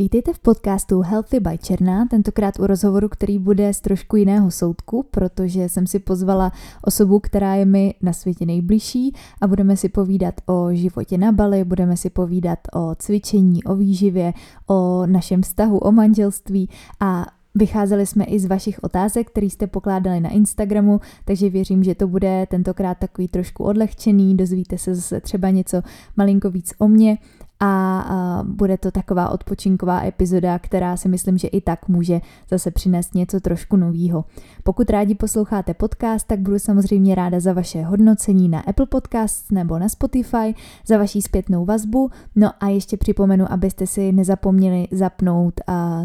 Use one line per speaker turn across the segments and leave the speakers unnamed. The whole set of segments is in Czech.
Vítejte v podcastu Healthy by Černá, tentokrát u rozhovoru, který bude z trošku jiného soudku, protože jsem si pozvala osobu, která je mi na světě nejbližší a budeme si povídat o životě na Bali, budeme si povídat o cvičení, o výživě, o našem vztahu, o manželství a Vycházeli jsme i z vašich otázek, které jste pokládali na Instagramu, takže věřím, že to bude tentokrát takový trošku odlehčený, dozvíte se zase třeba něco malinko víc o mně a bude to taková odpočinková epizoda, která si myslím, že i tak může zase přinést něco trošku novýho. Pokud rádi posloucháte podcast, tak budu samozřejmě ráda za vaše hodnocení na Apple Podcasts nebo na Spotify, za vaší zpětnou vazbu. No a ještě připomenu, abyste si nezapomněli zapnout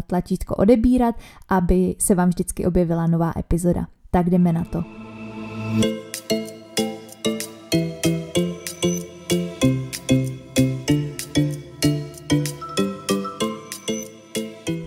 tlačítko odebírat, aby se vám vždycky objevila nová epizoda. Tak jdeme na to.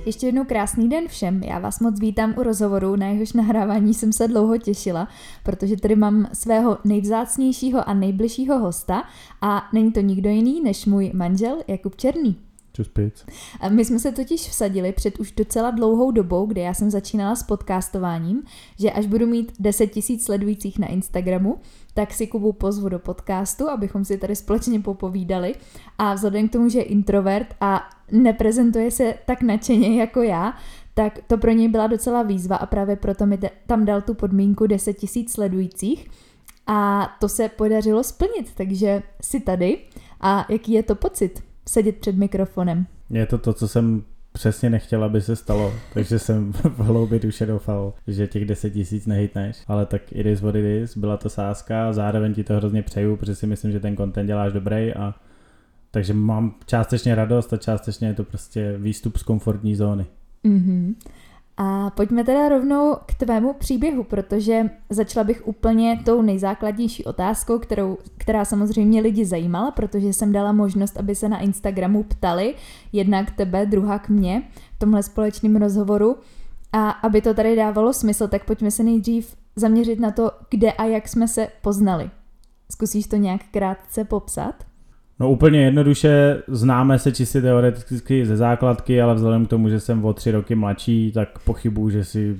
Ještě jednou krásný den všem. Já vás moc vítám u rozhovoru, na jehož nahrávání jsem se dlouho těšila, protože tady mám svého nejvzácnějšího a nejbližšího hosta a není to nikdo jiný než můj manžel Jakub Černý.
Čus,
My jsme se totiž vsadili před už docela dlouhou dobou, kdy já jsem začínala s podcastováním, že až budu mít 10 tisíc sledujících na Instagramu, tak si Kubu pozvu do podcastu, abychom si tady společně popovídali. A vzhledem k tomu, že je introvert a neprezentuje se tak nadšeně jako já, tak to pro něj byla docela výzva a právě proto mi tam dal tu podmínku 10 tisíc sledujících. A to se podařilo splnit, takže si tady. A jaký je to pocit sedět před mikrofonem?
Je to to, co jsem přesně nechtěl, aby se stalo, takže jsem v hloubi duše doufal, že těch 10 tisíc nehytneš, ale tak it is what it is, byla to sázka, zároveň ti to hrozně přeju, protože si myslím, že ten content děláš dobrý a takže mám částečně radost a částečně je to prostě výstup z komfortní zóny.
Mm-hmm. A pojďme teda rovnou k tvému příběhu, protože začala bych úplně tou nejzákladnější otázkou, kterou, která samozřejmě lidi zajímala, protože jsem dala možnost, aby se na Instagramu ptali, jednak tebe, druhá k mně, v tomhle společném rozhovoru. A aby to tady dávalo smysl, tak pojďme se nejdřív zaměřit na to, kde a jak jsme se poznali. Zkusíš to nějak krátce popsat?
No úplně jednoduše, známe se čistě teoreticky ze základky, ale vzhledem k tomu, že jsem o tři roky mladší, tak pochybuju, že si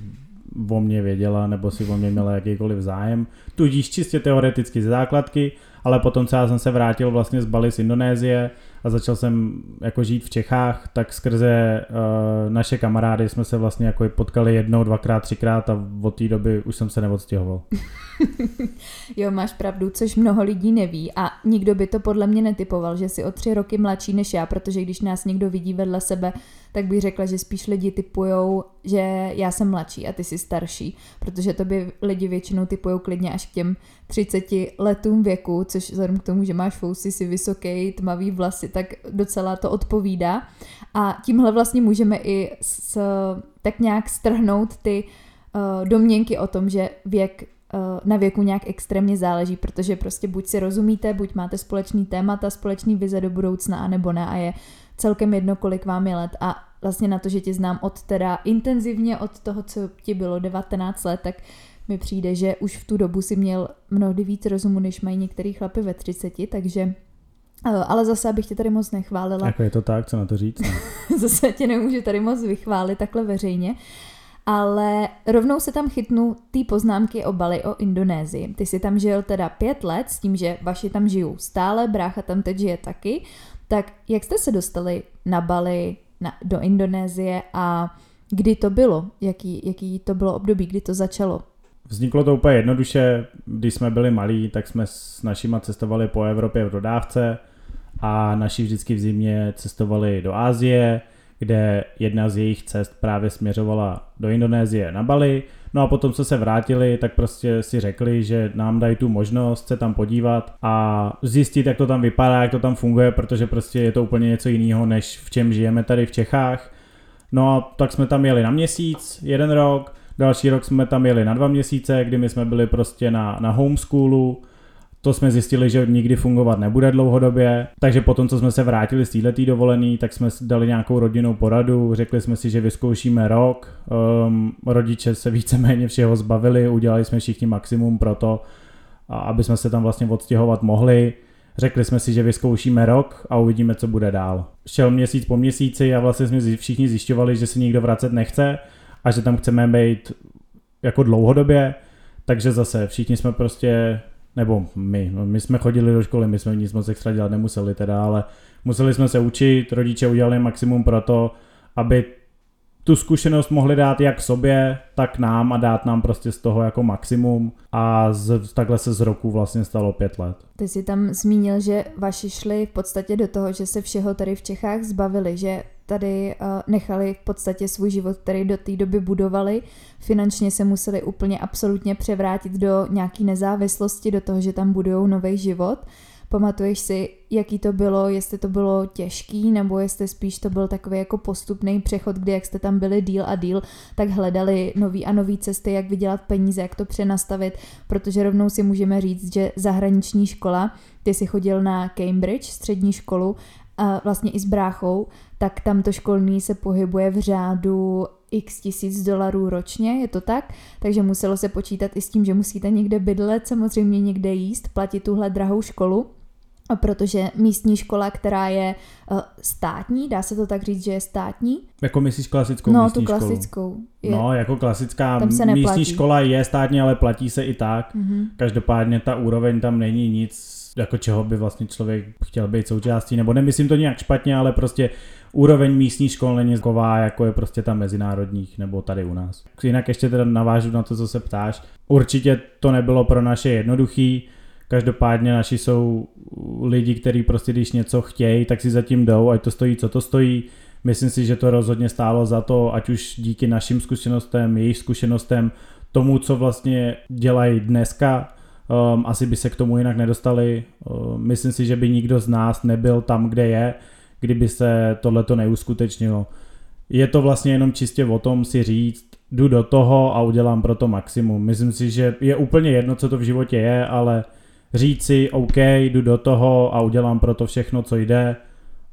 o mě věděla nebo si o mě měla jakýkoliv zájem. Tudíž čistě teoreticky ze základky, ale potom, já jsem se vrátil vlastně z Bali z Indonésie a začal jsem jako žít v Čechách, tak skrze uh, naše kamarády jsme se vlastně jako potkali jednou, dvakrát, třikrát a od té doby už jsem se neodstěhoval.
jo, máš pravdu, což mnoho lidí neví a nikdo by to podle mě netypoval, že jsi o tři roky mladší než já, protože když nás někdo vidí vedle sebe, tak bych řekla, že spíš lidi typujou, že já jsem mladší a ty jsi starší, protože to by lidi většinou typujou klidně až k těm 30 letům věku, což vzhledem k tomu, že máš fousy, si vysoký, tmavý vlasy, tak docela to odpovídá. A tímhle vlastně můžeme i s, tak nějak strhnout ty uh, domněnky o tom, že věk uh, na věku nějak extrémně záleží, protože prostě buď si rozumíte, buď máte společný témata, společný vize do budoucna, anebo ne a je celkem jedno, kolik vám je let a vlastně na to, že tě znám od teda intenzivně od toho, co ti bylo 19 let, tak mi přijde, že už v tu dobu si měl mnohdy víc rozumu, než mají některý chlapy ve 30, takže eh, ale zase, abych tě tady moc nechválila.
Jako je to tak, co na to říct? Ne?
zase tě nemůžu tady moc vychválit takhle veřejně. Ale rovnou se tam chytnu ty poznámky o Bali, o Indonésii. Ty jsi tam žil teda pět let s tím, že vaši tam žijou stále, brácha tam teď žije taky. Tak jak jste se dostali na Bali, na, do Indonésie a kdy to bylo? Jaký, jaký to bylo období, kdy to začalo?
Vzniklo to úplně jednoduše, když jsme byli malí, tak jsme s našima cestovali po Evropě v dodávce a naši vždycky v zimě cestovali do Ázie, kde jedna z jejich cest právě směřovala do Indonésie na Bali. No a potom, co se vrátili, tak prostě si řekli, že nám dají tu možnost se tam podívat a zjistit, jak to tam vypadá, jak to tam funguje, protože prostě je to úplně něco jiného, než v čem žijeme tady v Čechách. No a tak jsme tam jeli na měsíc, jeden rok, další rok jsme tam jeli na dva měsíce, kdy my jsme byli prostě na, na homeschoolu, to jsme zjistili, že nikdy fungovat nebude dlouhodobě, takže potom, co jsme se vrátili z této dovolený, tak jsme dali nějakou rodinnou poradu, řekli jsme si, že vyzkoušíme rok, um, rodiče se víceméně všeho zbavili, udělali jsme všichni maximum pro to, aby jsme se tam vlastně odstěhovat mohli. Řekli jsme si, že vyzkoušíme rok a uvidíme, co bude dál. Šel měsíc po měsíci a vlastně jsme všichni zjišťovali, že se nikdo vracet nechce a že tam chceme být jako dlouhodobě, takže zase všichni jsme prostě, nebo my, my jsme chodili do školy, my jsme nic moc extra dělat nemuseli teda, ale museli jsme se učit, rodiče udělali maximum pro to, aby tu zkušenost mohli dát jak sobě, tak nám a dát nám prostě z toho jako maximum a z, takhle se z roku vlastně stalo pět let.
Ty jsi tam zmínil, že vaši šli v podstatě do toho, že se všeho tady v Čechách zbavili, že tady uh, nechali v podstatě svůj život, který do té doby budovali. Finančně se museli úplně absolutně převrátit do nějaký nezávislosti, do toho, že tam budují nový život. Pamatuješ si, jaký to bylo, jestli to bylo těžký, nebo jestli spíš to byl takový jako postupný přechod, kdy jak jste tam byli díl a díl, tak hledali nový a nový cesty, jak vydělat peníze, jak to přenastavit, protože rovnou si můžeme říct, že zahraniční škola, ty si chodil na Cambridge, střední školu, a vlastně i s bráchou, tak tam to školní se pohybuje v řádu x tisíc dolarů ročně, je to tak? Takže muselo se počítat i s tím, že musíte někde bydlet, samozřejmě někde jíst, platit tuhle drahou školu protože místní škola, která je uh, státní, dá se to tak říct, že je státní?
Jako myslíš klasickou
No,
místní
tu klasickou.
Je, no, jako klasická tam se místní škola je státní, ale platí se i tak. Mm-hmm. Každopádně ta úroveň tam není nic, jako čeho by vlastně člověk chtěl být součástí, nebo nemyslím to nějak špatně, ale prostě úroveň místní škol není taková, jako je prostě ta mezinárodních, nebo tady u nás. Jinak ještě teda navážu na to, co se ptáš. Určitě to nebylo pro naše jednoduchý, Každopádně naši jsou lidi, kteří prostě když něco chtějí, tak si zatím jdou, ať to stojí, co to stojí. Myslím si, že to rozhodně stálo za to, ať už díky našim zkušenostem, jejich zkušenostem, tomu, co vlastně dělají dneska, um, asi by se k tomu jinak nedostali. Um, myslím si, že by nikdo z nás nebyl tam, kde je, kdyby se tohleto neuskutečnilo. Je to vlastně jenom čistě o tom si říct, jdu do toho a udělám pro to maximum. Myslím si, že je úplně jedno, co to v životě je, ale říci, OK, jdu do toho a udělám pro to všechno, co jde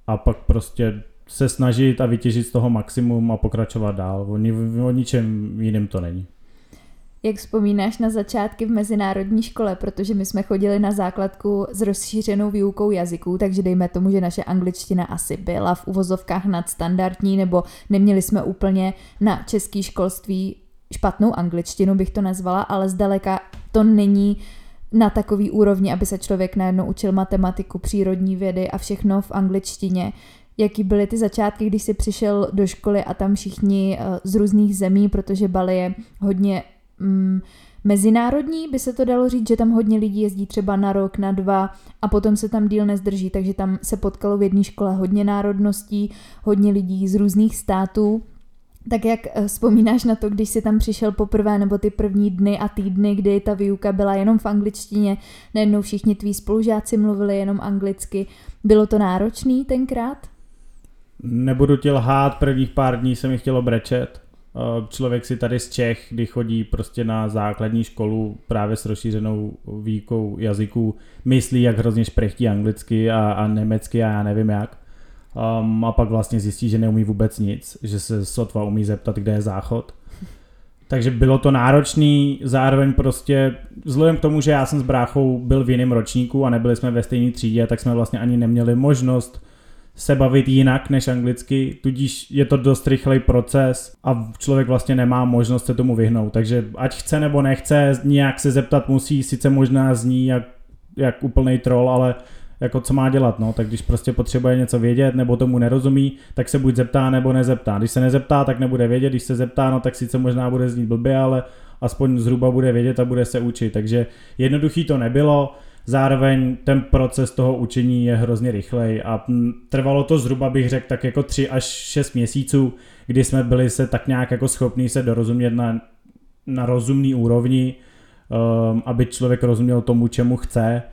a pak prostě se snažit a vytěžit z toho maximum a pokračovat dál. O, ni, o ničem jiným to není.
Jak vzpomínáš na začátky v mezinárodní škole, protože my jsme chodili na základku s rozšířenou výukou jazyků, takže dejme tomu, že naše angličtina asi byla v uvozovkách nadstandardní, nebo neměli jsme úplně na český školství špatnou angličtinu, bych to nazvala, ale zdaleka to není na takový úrovni, aby se člověk najednou učil matematiku, přírodní vědy a všechno v angličtině. Jaký byly ty začátky, když jsi přišel do školy a tam všichni eh, z různých zemí, protože Bali je hodně mm, mezinárodní, by se to dalo říct, že tam hodně lidí jezdí třeba na rok, na dva a potom se tam díl nezdrží, takže tam se potkalo v jedné škole hodně národností, hodně lidí z různých států tak jak eh, vzpomínáš na to, když jsi tam přišel poprvé, nebo ty první dny a týdny, kdy ta výuka byla jenom v angličtině, najednou všichni tví spolužáci mluvili jenom anglicky. Bylo to náročný tenkrát?
Nebudu ti lhát, prvních pár dní se mi chtělo brečet. Eh, člověk si tady z Čech, kdy chodí prostě na základní školu právě s rozšířenou výukou jazyků, myslí, jak hrozně šprechtí anglicky a, a německy a já nevím jak um, a pak vlastně zjistí, že neumí vůbec nic, že se sotva umí zeptat, kde je záchod. Takže bylo to náročný, zároveň prostě vzhledem k tomu, že já jsem s bráchou byl v jiném ročníku a nebyli jsme ve stejné třídě, tak jsme vlastně ani neměli možnost se bavit jinak než anglicky, tudíž je to dost rychlej proces a člověk vlastně nemá možnost se tomu vyhnout. Takže ať chce nebo nechce, nějak se zeptat musí, sice možná zní jak, jak úplný troll, ale jako co má dělat, no, tak když prostě potřebuje něco vědět nebo tomu nerozumí, tak se buď zeptá nebo nezeptá. Když se nezeptá, tak nebude vědět, když se zeptá, no tak sice možná bude znít blbě, ale aspoň zhruba bude vědět a bude se učit. Takže jednoduchý to nebylo, zároveň ten proces toho učení je hrozně rychlej a trvalo to zhruba bych řekl tak jako 3 až 6 měsíců, kdy jsme byli se tak nějak jako schopní se dorozumět na, na rozumný úrovni, um, aby člověk rozuměl tomu, čemu chce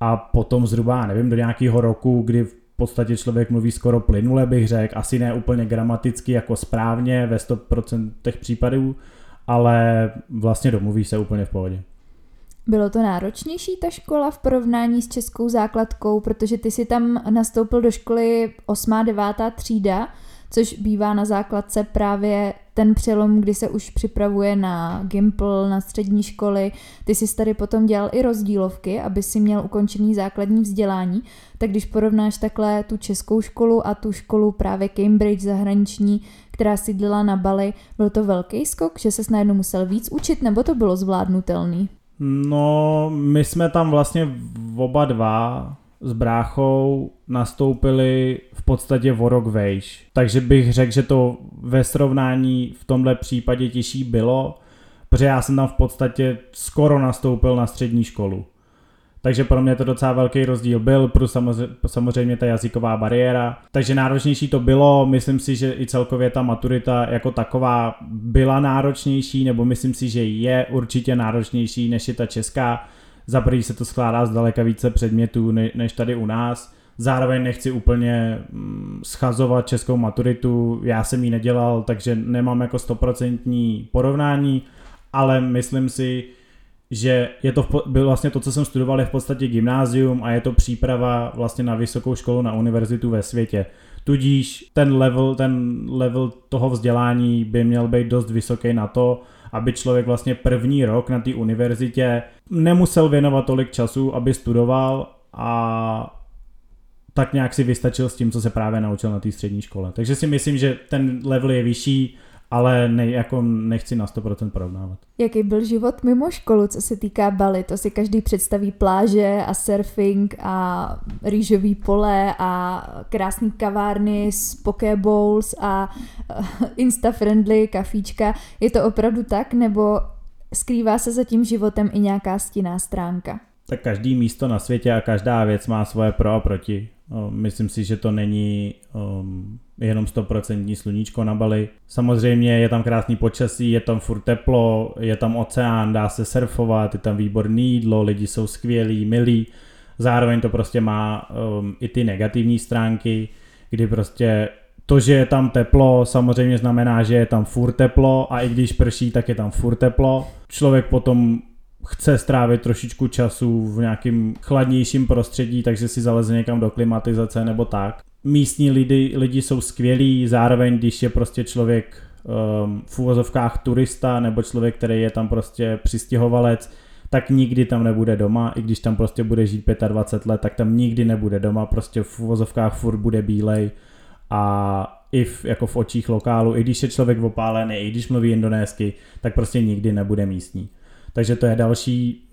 a potom zhruba, nevím, do nějakého roku, kdy v podstatě člověk mluví skoro plynule, bych řekl, asi ne úplně gramaticky jako správně ve 100% těch případů, ale vlastně domluví se úplně v pohodě.
Bylo to náročnější ta škola v porovnání s českou základkou, protože ty si tam nastoupil do školy 8. 9. třída, což bývá na základce právě ten přelom, kdy se už připravuje na Gimple, na střední školy. Ty jsi tady potom dělal i rozdílovky, aby si měl ukončený základní vzdělání. Tak když porovnáš takhle tu českou školu a tu školu právě Cambridge zahraniční, která sídlila na Bali, byl to velký skok, že se najednou musel víc učit, nebo to bylo zvládnutelný?
No, my jsme tam vlastně oba dva s bráchou nastoupili v podstatě o rok vejš. Takže bych řekl, že to ve srovnání v tomhle případě těžší bylo, protože já jsem tam v podstatě skoro nastoupil na střední školu. Takže pro mě to docela velký rozdíl byl, plus samozřejmě ta jazyková bariéra. Takže náročnější to bylo, myslím si, že i celkově ta maturita jako taková byla náročnější, nebo myslím si, že je určitě náročnější než je ta česká. Za prvý se to skládá zdaleka více předmětů než tady u nás. Zároveň nechci úplně mm, schazovat českou maturitu, já jsem ji nedělal, takže nemám jako stoprocentní porovnání, ale myslím si, že je to byl vlastně to, co jsem studoval, je v podstatě gymnázium a je to příprava vlastně na vysokou školu, na univerzitu ve světě. Tudíž ten level, ten level toho vzdělání by měl být dost vysoký na to, aby člověk vlastně první rok na té univerzitě nemusel věnovat tolik času, aby studoval a tak nějak si vystačil s tím, co se právě naučil na té střední škole. Takže si myslím, že ten level je vyšší ale ne, jako nechci na 100% porovnávat.
Jaký byl život mimo školu, co se týká Bali? To si každý představí pláže a surfing a rýžový pole a krásný kavárny s pokeballs a insta-friendly kafíčka. Je to opravdu tak, nebo skrývá se za tím životem i nějaká stinná stránka?
Tak každý místo na světě a každá věc má svoje pro a proti. Myslím si, že to není um, jenom 100% sluníčko na Bali. Samozřejmě je tam krásný počasí, je tam furt teplo, je tam oceán, dá se surfovat, je tam výborný jídlo, lidi jsou skvělí, milí. Zároveň to prostě má um, i ty negativní stránky, kdy prostě to, že je tam teplo, samozřejmě znamená, že je tam furt teplo a i když prší, tak je tam furt teplo. Člověk potom chce strávit trošičku času v nějakým chladnějším prostředí, takže si zaleze někam do klimatizace nebo tak. Místní lidi, lidi jsou skvělí, zároveň když je prostě člověk um, v úvozovkách turista nebo člověk, který je tam prostě přistěhovalec, tak nikdy tam nebude doma, i když tam prostě bude žít 25 let, tak tam nikdy nebude doma, prostě v úvozovkách furt bude bílej a i v, jako v očích lokálu, i když je člověk opálený, i když mluví indonésky, tak prostě nikdy nebude místní takže to je další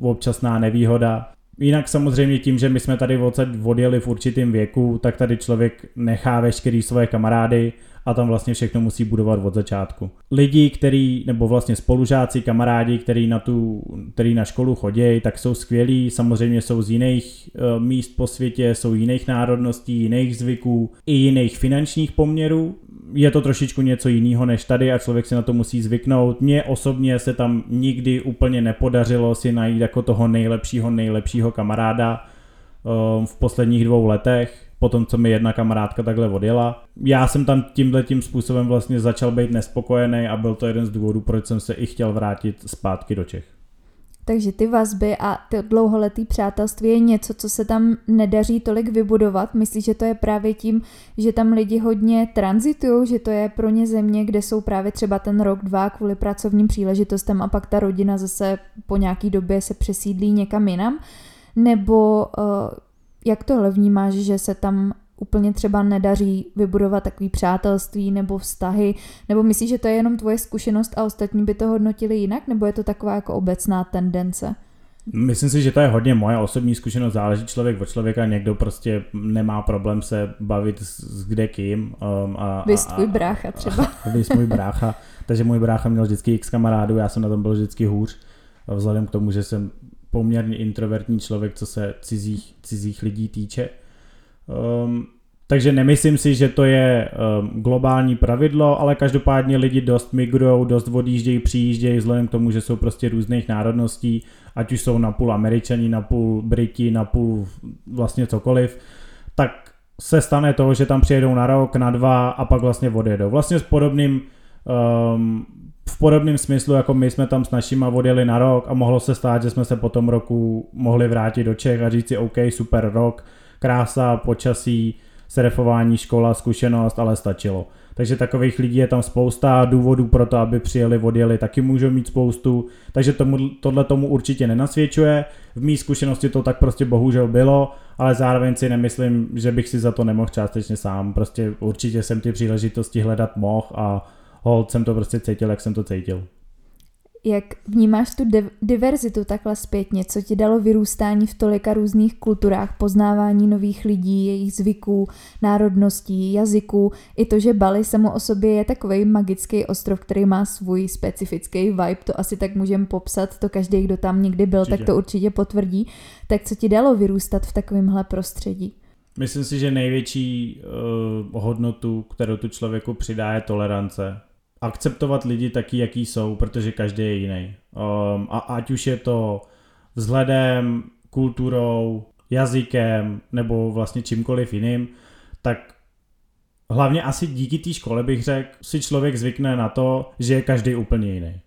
uh, občasná nevýhoda. Jinak samozřejmě tím, že my jsme tady odjeli v určitém věku, tak tady člověk nechá veškerý svoje kamarády a tam vlastně všechno musí budovat od začátku. Lidi, který, nebo vlastně spolužáci, kamarádi, který na, tu, který na školu chodí, tak jsou skvělí, samozřejmě jsou z jiných uh, míst po světě, jsou jiných národností, jiných zvyků, i jiných finančních poměrů, je to trošičku něco jiného než tady a člověk si na to musí zvyknout. Mně osobně se tam nikdy úplně nepodařilo si najít jako toho nejlepšího, nejlepšího kamaráda um, v posledních dvou letech, potom co mi jedna kamarádka takhle odjela. Já jsem tam tímhle tím způsobem vlastně začal být nespokojený a byl to jeden z důvodů, proč jsem se i chtěl vrátit zpátky do Čech.
Takže ty vazby a ty dlouholetý přátelství je něco, co se tam nedaří tolik vybudovat. Myslíš, že to je právě tím, že tam lidi hodně tranzitují, že to je pro ně země, kde jsou právě třeba ten rok, dva kvůli pracovním příležitostem a pak ta rodina zase po nějaký době se přesídlí někam jinam? Nebo uh, jak tohle vnímáš, že se tam úplně třeba nedaří vybudovat takový přátelství nebo vztahy, nebo myslíš, že to je jenom tvoje zkušenost a ostatní by to hodnotili jinak, nebo je to taková jako obecná tendence?
Myslím si, že to je hodně moje osobní zkušenost, záleží člověk od člověka, někdo prostě nemá problém se bavit s kde kým. Um,
a, Vys tvůj brácha třeba.
Vys můj brácha, takže můj brácha měl vždycky x kamarádů, já jsem na tom byl vždycky hůř, vzhledem k tomu, že jsem poměrně introvertní člověk, co se cizích, cizích lidí týče. Um, takže nemyslím si, že to je um, globální pravidlo, ale každopádně lidi dost migrují, dost odjíždějí, přijíždějí vzhledem k tomu, že jsou prostě různých národností, ať už jsou napůl američani, napůl briti, napůl vlastně cokoliv, tak se stane to, že tam přijedou na rok, na dva a pak vlastně odjedou. Vlastně s podobným um, v podobném smyslu, jako my jsme tam s našima odjeli na rok a mohlo se stát, že jsme se po tom roku mohli vrátit do Čech a říct si OK, super rok, krása, počasí, surfování, škola, zkušenost, ale stačilo. Takže takových lidí je tam spousta důvodů pro to, aby přijeli, odjeli, taky můžou mít spoustu, takže tomu, tohle tomu určitě nenasvědčuje. V mý zkušenosti to tak prostě bohužel bylo, ale zároveň si nemyslím, že bych si za to nemohl částečně sám. Prostě určitě jsem ty příležitosti hledat mohl a hold jsem to prostě cítil, jak jsem to cítil.
Jak vnímáš tu diverzitu takhle zpětně? Co ti dalo vyrůstání v tolika různých kulturách, poznávání nových lidí, jejich zvyků, národností, jazyků, i to, že Bali samo o sobě je takový magický ostrov, který má svůj specifický vibe, to asi tak můžeme popsat, to každý, kdo tam někdy byl, určitě. tak to určitě potvrdí. Tak co ti dalo vyrůstat v takovémhle prostředí?
Myslím si, že největší uh, hodnotu, kterou tu člověku přidá, je tolerance akceptovat lidi taky, jaký jsou, protože každý je jiný. Um, a ať už je to vzhledem, kulturou, jazykem nebo vlastně čímkoliv jiným, tak hlavně asi díky té škole bych řekl, si člověk zvykne na to, že je každý úplně jiný.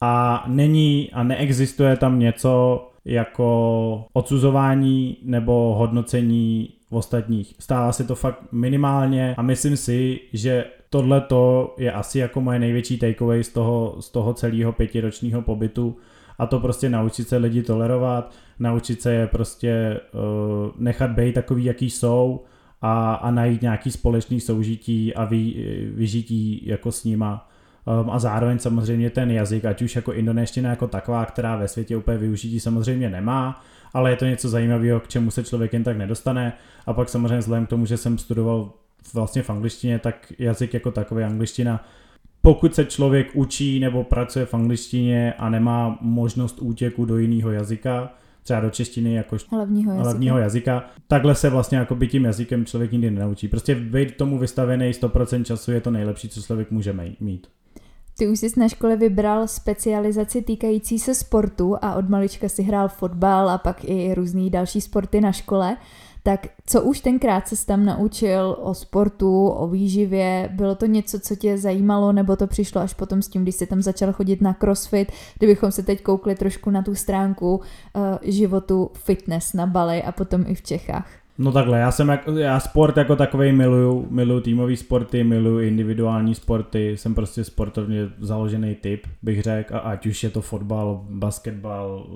A není a neexistuje tam něco jako odsuzování nebo hodnocení ostatních. Stává se to fakt minimálně a myslím si, že tohle to je asi jako moje největší takeaway z toho, z toho celého pětiročního pobytu a to prostě naučit se lidi tolerovat, naučit se je prostě uh, nechat být takový, jaký jsou a, a najít nějaký společný soužití a vy, vyžití jako s nima. Um, a zároveň samozřejmě ten jazyk, ať už jako indonéština jako taková, která ve světě úplně využití samozřejmě nemá, ale je to něco zajímavého, k čemu se člověk jen tak nedostane. A pak samozřejmě vzhledem k tomu, že jsem studoval vlastně v angličtině, tak jazyk jako takový angličtina. Pokud se člověk učí nebo pracuje v angličtině a nemá možnost útěku do jiného jazyka, třeba do češtiny jako
hlavního jazyka.
hlavního jazyka, takhle se vlastně jako by tím jazykem člověk nikdy nenaučí. Prostě být tomu vystavený 100% času je to nejlepší, co člověk může mít.
Ty už jsi na škole vybral specializaci týkající se sportu a od malička si hrál fotbal a pak i různý další sporty na škole. Tak co už tenkrát se tam naučil o sportu, o výživě? Bylo to něco, co tě zajímalo, nebo to přišlo až potom s tím, když jsi tam začal chodit na crossfit? Kdybychom se teď koukli trošku na tu stránku uh, životu fitness na Bali a potom i v Čechách.
No takhle, já jsem jako, já sport jako takový miluju, miluju týmový sporty, miluju individuální sporty, jsem prostě sportovně založený typ, bych řekl, a ať už je to fotbal, basketbal,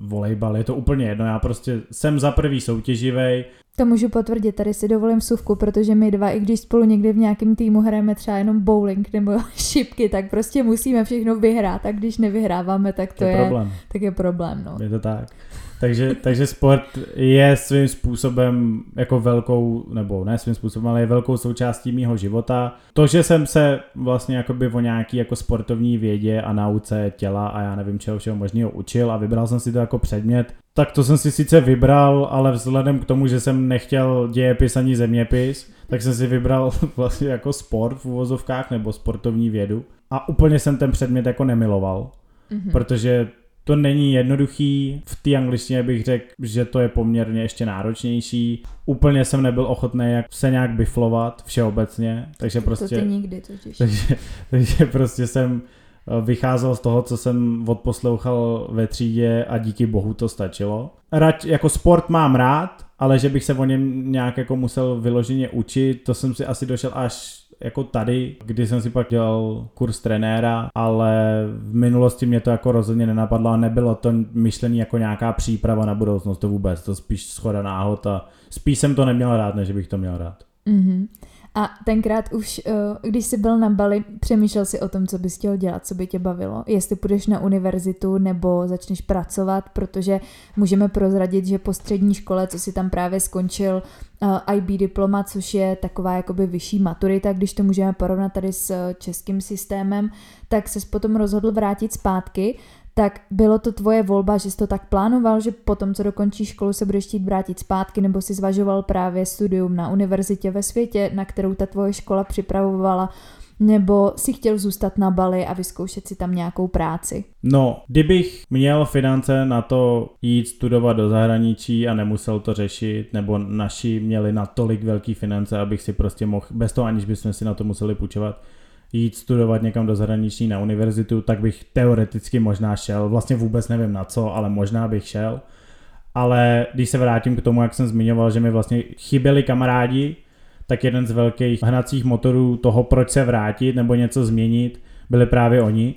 volejbal, je to úplně jedno, já prostě jsem za prvý soutěživý.
To můžu potvrdit, tady si dovolím suvku, protože my dva, i když spolu někdy v nějakém týmu hrajeme třeba jenom bowling nebo šipky, tak prostě musíme všechno vyhrát a když nevyhráváme, tak to, to je, je problém. Tak je problém, no.
Je to tak. Takže, takže sport je svým způsobem jako velkou, nebo ne svým způsobem, ale je velkou součástí mýho života. To, že jsem se vlastně jakoby o nějaký jako sportovní vědě a nauce těla a já nevím čeho všeho možného učil a vybral jsem si to jako předmět, tak to jsem si sice vybral, ale vzhledem k tomu, že jsem nechtěl dějepis ani zeměpis, tak jsem si vybral vlastně jako sport v uvozovkách nebo sportovní vědu. A úplně jsem ten předmět jako nemiloval, mm-hmm. protože to není jednoduchý. V té angličtině bych řekl, že to je poměrně ještě náročnější. Úplně jsem nebyl ochotný jak se nějak biflovat všeobecně, takže prostě...
To ty nikdy totiž.
Takže, takže prostě jsem eh, vycházel z toho, co jsem odposlouchal ve třídě a díky bohu to stačilo. Rad, jako sport mám rád, ale že bych se o něm nějak jako musel vyloženě učit, to jsem si asi došel až jako tady, kdy jsem si pak dělal kurz trenéra, ale v minulosti mě to jako rozhodně nenapadlo a nebylo to myšlení jako nějaká příprava na budoucnost, to vůbec, to spíš schoda náhod a spíš jsem to neměl rád, než bych to měl rád.
Mm-hmm. A tenkrát už, eh, když jsi byl na Bali, přemýšlel si o tom, co bys chtěl dělat, co by tě bavilo. Jestli půjdeš na univerzitu nebo začneš pracovat, protože můžeme prozradit, že po střední škole, co si tam právě skončil, eh, IB diploma, což je taková jakoby vyšší maturita, když to můžeme porovnat tady s českým systémem, tak se potom rozhodl vrátit zpátky tak bylo to tvoje volba, že jsi to tak plánoval, že potom, co dokončíš školu, se budeš chtít vrátit zpátky, nebo si zvažoval právě studium na univerzitě ve světě, na kterou ta tvoje škola připravovala, nebo si chtěl zůstat na Bali a vyzkoušet si tam nějakou práci?
No, kdybych měl finance na to jít studovat do zahraničí a nemusel to řešit, nebo naši měli natolik velký finance, abych si prostě mohl, bez toho aniž bychom si na to museli půjčovat, jít studovat někam do zahraničí na univerzitu, tak bych teoreticky možná šel, vlastně vůbec nevím na co, ale možná bych šel. ale když se vrátím k tomu, jak jsem zmiňoval, že mi vlastně chyběli kamarádi, tak jeden z velkých hnacích motorů toho, proč se vrátit nebo něco změnit, byli právě oni.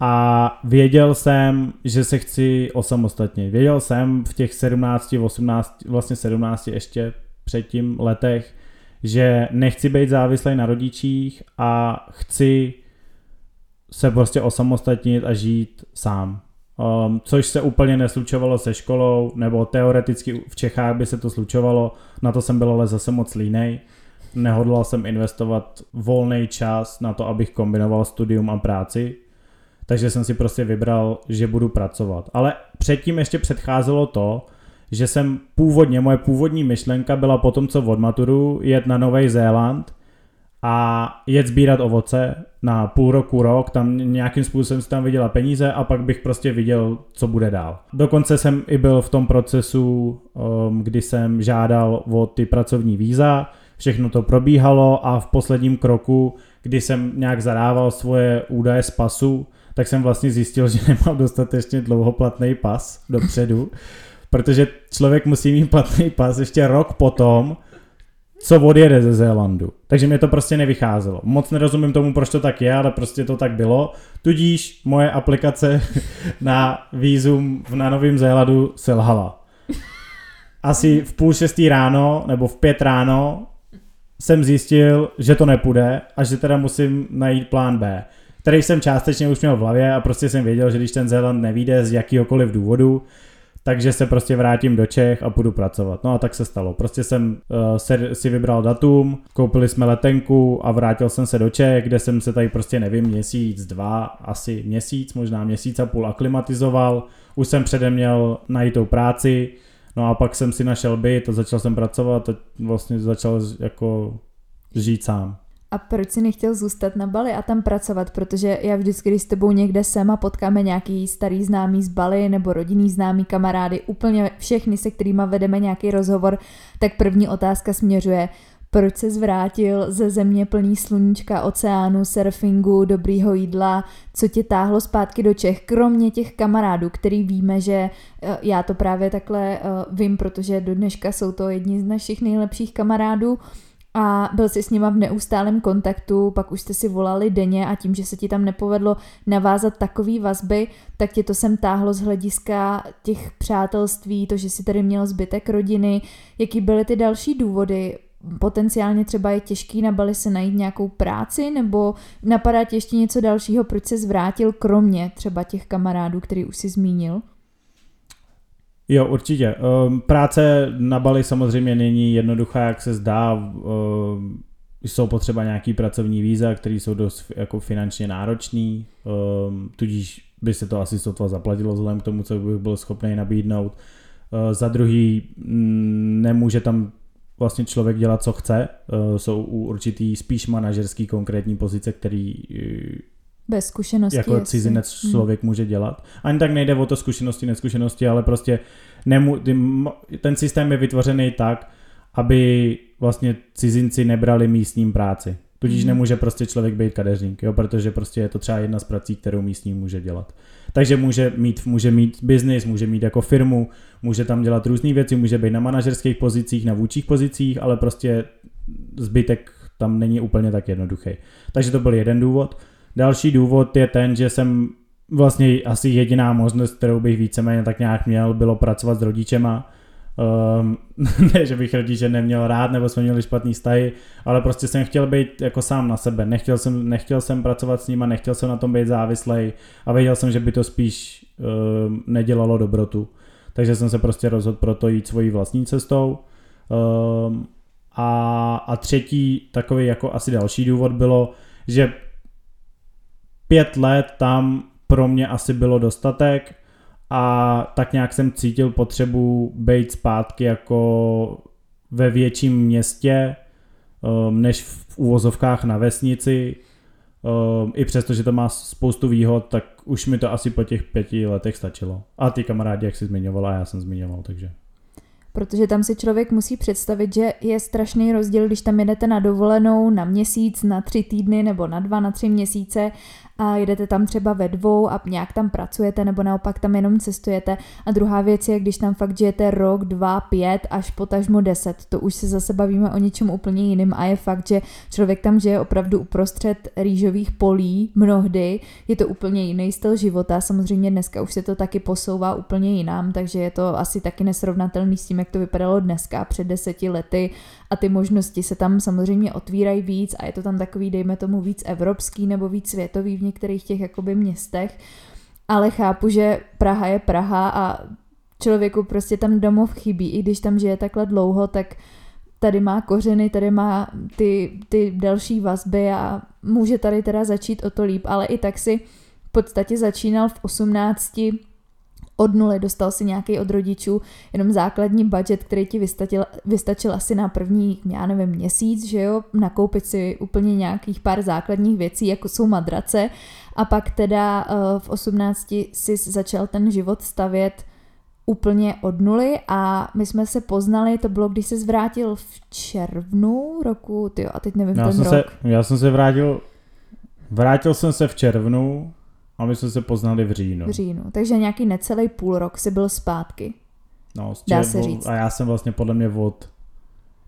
A věděl jsem, že se chci osamostatnit. Věděl jsem v těch 17, 18, vlastně 17 ještě předtím letech, že nechci být závislý na rodičích a chci se prostě osamostatnit a žít sám. Um, což se úplně neslučovalo se školou, nebo teoreticky v Čechách by se to slučovalo, na to jsem byl ale zase moc línej. Nehodlal jsem investovat volný čas na to, abych kombinoval studium a práci, takže jsem si prostě vybral, že budu pracovat. Ale předtím ještě předcházelo to, že jsem původně, moje původní myšlenka byla po tom, co odmaturu, jet na Nový Zéland a jet sbírat ovoce na půl roku, rok, tam nějakým způsobem si tam viděla peníze a pak bych prostě viděl, co bude dál. Dokonce jsem i byl v tom procesu, um, kdy jsem žádal o ty pracovní víza, všechno to probíhalo a v posledním kroku, kdy jsem nějak zadával svoje údaje z pasu, tak jsem vlastně zjistil, že nemám dostatečně dlouhoplatný pas dopředu, protože člověk musí mít platný pas ještě rok potom, co odjede ze Zélandu. Takže mě to prostě nevycházelo. Moc nerozumím tomu, proč to tak je, ale prostě to tak bylo. Tudíž moje aplikace na výzum na Novém Zélandu selhala. Asi v půl šestý ráno nebo v pět ráno jsem zjistil, že to nepůjde a že teda musím najít plán B, který jsem částečně už měl v hlavě a prostě jsem věděl, že když ten Zéland nevíde z jakýhokoliv důvodu, takže se prostě vrátím do Čech a půjdu pracovat. No a tak se stalo. Prostě jsem uh, se, si vybral datum, koupili jsme letenku a vrátil jsem se do Čech, kde jsem se tady prostě nevím, měsíc, dva, asi měsíc, možná měsíc a půl aklimatizoval. Už jsem předem měl najitou práci, no a pak jsem si našel byt a začal jsem pracovat a vlastně začal jako žít sám.
A proč si nechtěl zůstat na Bali a tam pracovat? Protože já vždycky, když s tebou někde jsem a potkáme nějaký starý známý z Bali nebo rodinný známý kamarády, úplně všechny, se kterými vedeme nějaký rozhovor, tak první otázka směřuje, proč se zvrátil ze země plný sluníčka, oceánu, surfingu, dobrýho jídla, co tě táhlo zpátky do Čech, kromě těch kamarádů, který víme, že eh, já to právě takhle eh, vím, protože do dneška jsou to jedni z našich nejlepších kamarádů, a byl jsi s nima v neustálém kontaktu, pak už jste si volali denně a tím, že se ti tam nepovedlo navázat takový vazby, tak tě to sem táhlo z hlediska těch přátelství, to, že si tady měl zbytek rodiny, jaký byly ty další důvody, potenciálně třeba je těžký na Bali se najít nějakou práci, nebo napadá ti ještě něco dalšího, proč se zvrátil, kromě třeba těch kamarádů, který už si zmínil?
Jo, určitě. Um, práce na Bali samozřejmě není jednoduchá, jak se zdá. Um, jsou potřeba nějaký pracovní víza, které jsou dost jako finančně náročný, um, tudíž by se to asi sotva zaplatilo vzhledem k tomu, co bych byl schopný nabídnout. Za druhý, mm, nemůže tam vlastně člověk dělat, co chce. Jsou určitý spíš manažerský konkrétní pozice, který
bez zkušenosti.
Jako asi. cizinec hmm. člověk hmm. může dělat. Ani tak nejde o to zkušenosti, neskušenosti, ale prostě nemu, ten systém je vytvořený tak, aby vlastně cizinci nebrali místním práci. Tudíž hmm. nemůže prostě člověk být kadeřník, jo, protože prostě je to třeba jedna z prací, kterou místní může dělat. Takže může mít, může mít biznis, může mít jako firmu, může tam dělat různé věci, může být na manažerských pozicích, na vůčích pozicích, ale prostě zbytek tam není úplně tak jednoduchý. Takže to byl jeden důvod. Další důvod je ten, že jsem vlastně asi jediná možnost, kterou bych víceméně tak nějak měl, bylo pracovat s rodičema. Um, ne, že bych rodiče neměl rád, nebo jsme měli špatný vztahy, ale prostě jsem chtěl být jako sám na sebe. Nechtěl jsem, nechtěl jsem pracovat s nima, nechtěl jsem na tom být závislej a věděl jsem, že by to spíš um, nedělalo dobrotu. Takže jsem se prostě rozhodl pro to jít svojí vlastní cestou. Um, a, a třetí takový jako asi další důvod bylo, že pět let tam pro mě asi bylo dostatek a tak nějak jsem cítil potřebu být zpátky jako ve větším městě, um, než v úvozovkách na vesnici. Um, I přesto, že to má spoustu výhod, tak už mi to asi po těch pěti letech stačilo. A ty kamarádi, jak jsi zmiňovala, já jsem zmiňoval, takže
protože tam si člověk musí představit, že je strašný rozdíl, když tam jedete na dovolenou na měsíc, na tři týdny nebo na dva, na tři měsíce a jedete tam třeba ve dvou a nějak tam pracujete nebo naopak tam jenom cestujete. A druhá věc je, když tam fakt žijete rok, dva, pět až potažmo deset, to už se zase bavíme o něčem úplně jiným a je fakt, že člověk tam žije opravdu uprostřed rýžových polí mnohdy, je to úplně jiný styl života, samozřejmě dneska už se to taky posouvá úplně jinam, takže je to asi taky nesrovnatelný s tím, jak to vypadalo dneska před deseti lety. A ty možnosti se tam samozřejmě otvírají víc a je to tam takový, dejme tomu, víc evropský nebo víc světový v některých těch jakoby městech, ale chápu, že Praha je Praha a člověku prostě tam domov chybí, i když tam žije takhle dlouho, tak tady má kořeny, tady má ty, ty další vazby a může tady teda začít o to líp, ale i tak si v podstatě začínal v 18 od nuly, dostal si nějaký od rodičů jenom základní budget, který ti vystačil, vystačil asi na první, já nevím, měsíc, že jo, nakoupit si úplně nějakých pár základních věcí, jako jsou madrace. A pak teda uh, v 18 si začal ten život stavět úplně od nuly. A my jsme se poznali, to bylo, když se zvrátil v červnu roku, tyjo, a teď nevím
já
ten
jsem
rok.
Se, já jsem se vrátil, vrátil jsem se v červnu a my jsme se poznali v říjnu.
V říjnu, takže nějaký necelý půl rok si byl zpátky.
No, z
Dá se říct.
A já jsem vlastně podle mě od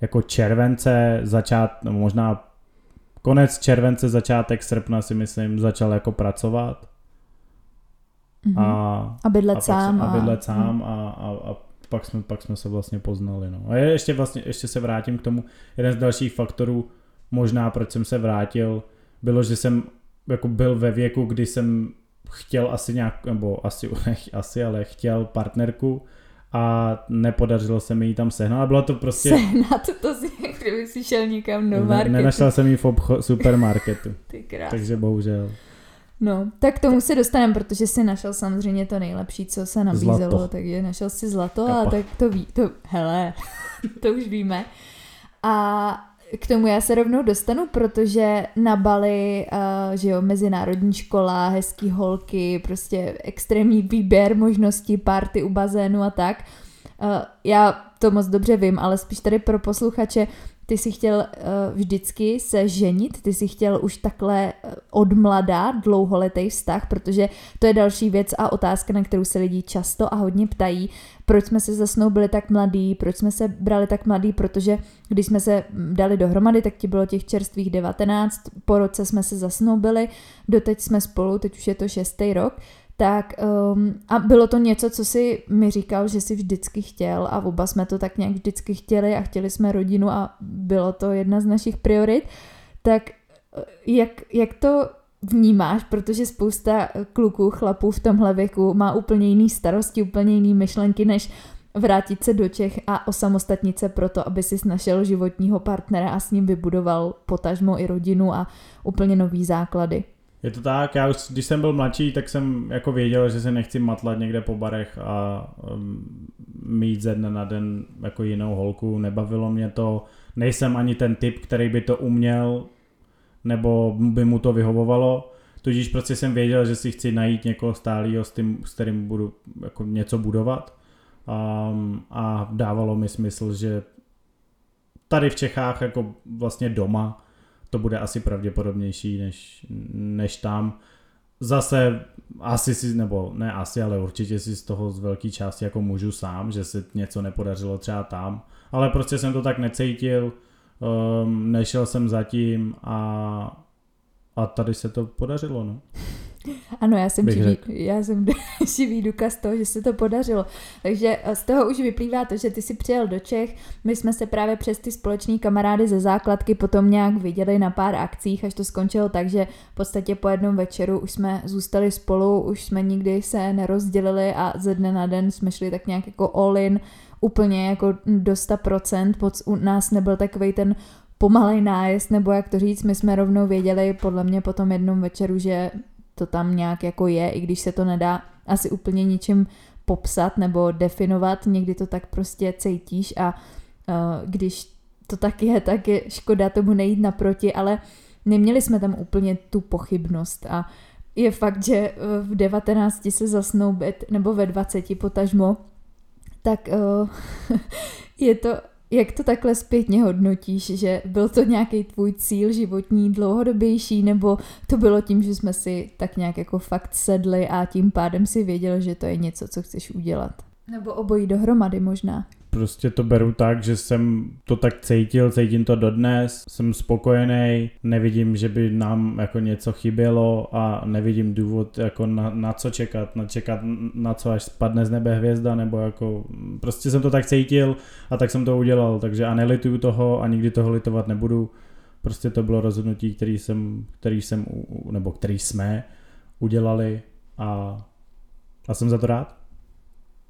jako července, začát, no možná konec července, začátek srpna si myslím, začal jako pracovat.
Mhm.
A,
a bydlet
a,
sám.
a bydlet sám a, a, a pak, jsme, pak jsme se vlastně poznali. No. A je- ještě, vlastně, ještě se vrátím k tomu, jeden z dalších faktorů, možná proč jsem se vrátil, bylo, že jsem jako byl ve věku, kdy jsem chtěl asi nějak, nebo asi, asi, ale chtěl partnerku a nepodařilo se mi ji tam sehnat. A bylo to prostě...
Sehnat to si, jak kdyby si šel někam do
ne,
marketu.
nenašel jsem ji v obcho- supermarketu,
Ty krás.
takže bohužel.
No, tak k tomu se dostaneme, protože si našel samozřejmě to nejlepší, co se nabízelo,
Zlato.
takže našel si zlato a
Kapa.
tak to ví, to, hele, to už víme. A k tomu já se rovnou dostanu, protože na Bali, uh, že jo, mezinárodní škola, hezký holky, prostě extrémní výběr možností, party u bazénu a tak. Uh, já to moc dobře vím, ale spíš tady pro posluchače, ty jsi chtěl uh, vždycky se ženit, ty jsi chtěl už takhle od mladá dlouholetý vztah, protože to je další věc a otázka, na kterou se lidi často a hodně ptají, proč jsme se zasnoubili tak mladý, proč jsme se brali tak mladý, protože když jsme se dali dohromady, tak ti bylo těch čerstvých 19, po roce jsme se zasnoubili, doteď jsme spolu, teď už je to šestý rok, tak um, a bylo to něco, co si mi říkal, že si vždycky chtěl a oba jsme to tak nějak vždycky chtěli a chtěli jsme rodinu a bylo to jedna z našich priorit, tak eh, jak, jak to vnímáš, protože spousta kluků, chlapů v tomhle věku má úplně jiný starosti, úplně jiný myšlenky, než vrátit se do Čech a osamostatnit se proto, aby si našel životního partnera a s ním vybudoval potažmo i rodinu a úplně nový základy.
Je to tak, já už když jsem byl mladší, tak jsem jako věděl, že se nechci matlat někde po barech a um, mít ze dne na den jako jinou holku, nebavilo mě to, nejsem ani ten typ, který by to uměl, nebo by mu to vyhovovalo, tudíž prostě jsem věděl, že si chci najít někoho stálého, s, tím, s kterým budu jako něco budovat. Um, a dávalo mi smysl, že tady v Čechách jako vlastně doma to bude asi pravděpodobnější než, než tam. Zase asi si, nebo ne asi, ale určitě si z toho z velké části jako můžu sám, že se něco nepodařilo třeba tam, ale prostě jsem to tak necítil, um, nešel jsem zatím a, a tady se to podařilo, no.
Ano, já jsem, živý, já jsem živý důkaz toho, že se to podařilo. Takže z toho už vyplývá to, že ty si přijel do Čech, my jsme se právě přes ty společní kamarády ze základky potom nějak viděli na pár akcích, až to skončilo tak, že v podstatě po jednom večeru už jsme zůstali spolu, už jsme nikdy se nerozdělili a ze dne na den jsme šli tak nějak jako all in, úplně jako do 100%, pod, u nás nebyl takový ten pomalej nájezd, nebo jak to říct, my jsme rovnou věděli podle mě po tom jednom večeru, že to tam nějak jako je, i když se to nedá asi úplně ničím popsat nebo definovat, někdy to tak prostě cítíš a uh, když to tak je, tak je škoda tomu nejít naproti, ale neměli jsme tam úplně tu pochybnost a je fakt, že eh, v 19 se zasnoubit, nebo ve 20 potažmo, tak uh, je to jak to takhle zpětně hodnotíš, že byl to nějaký tvůj cíl životní dlouhodobější, nebo to bylo tím, že jsme si tak nějak jako fakt sedli a tím pádem si věděl, že to je něco, co chceš udělat? Nebo obojí dohromady možná?
Prostě to beru tak, že jsem to tak cítil, cítím to dodnes, jsem spokojený, nevidím, že by nám jako něco chybělo a nevidím důvod jako na, na co čekat, na čekat na co až spadne z nebe hvězda, nebo jako prostě jsem to tak cítil a tak jsem to udělal, takže a nelituju toho a nikdy toho litovat nebudu. Prostě to bylo rozhodnutí, který jsem, který jsem, nebo který jsme udělali a, a jsem za to rád.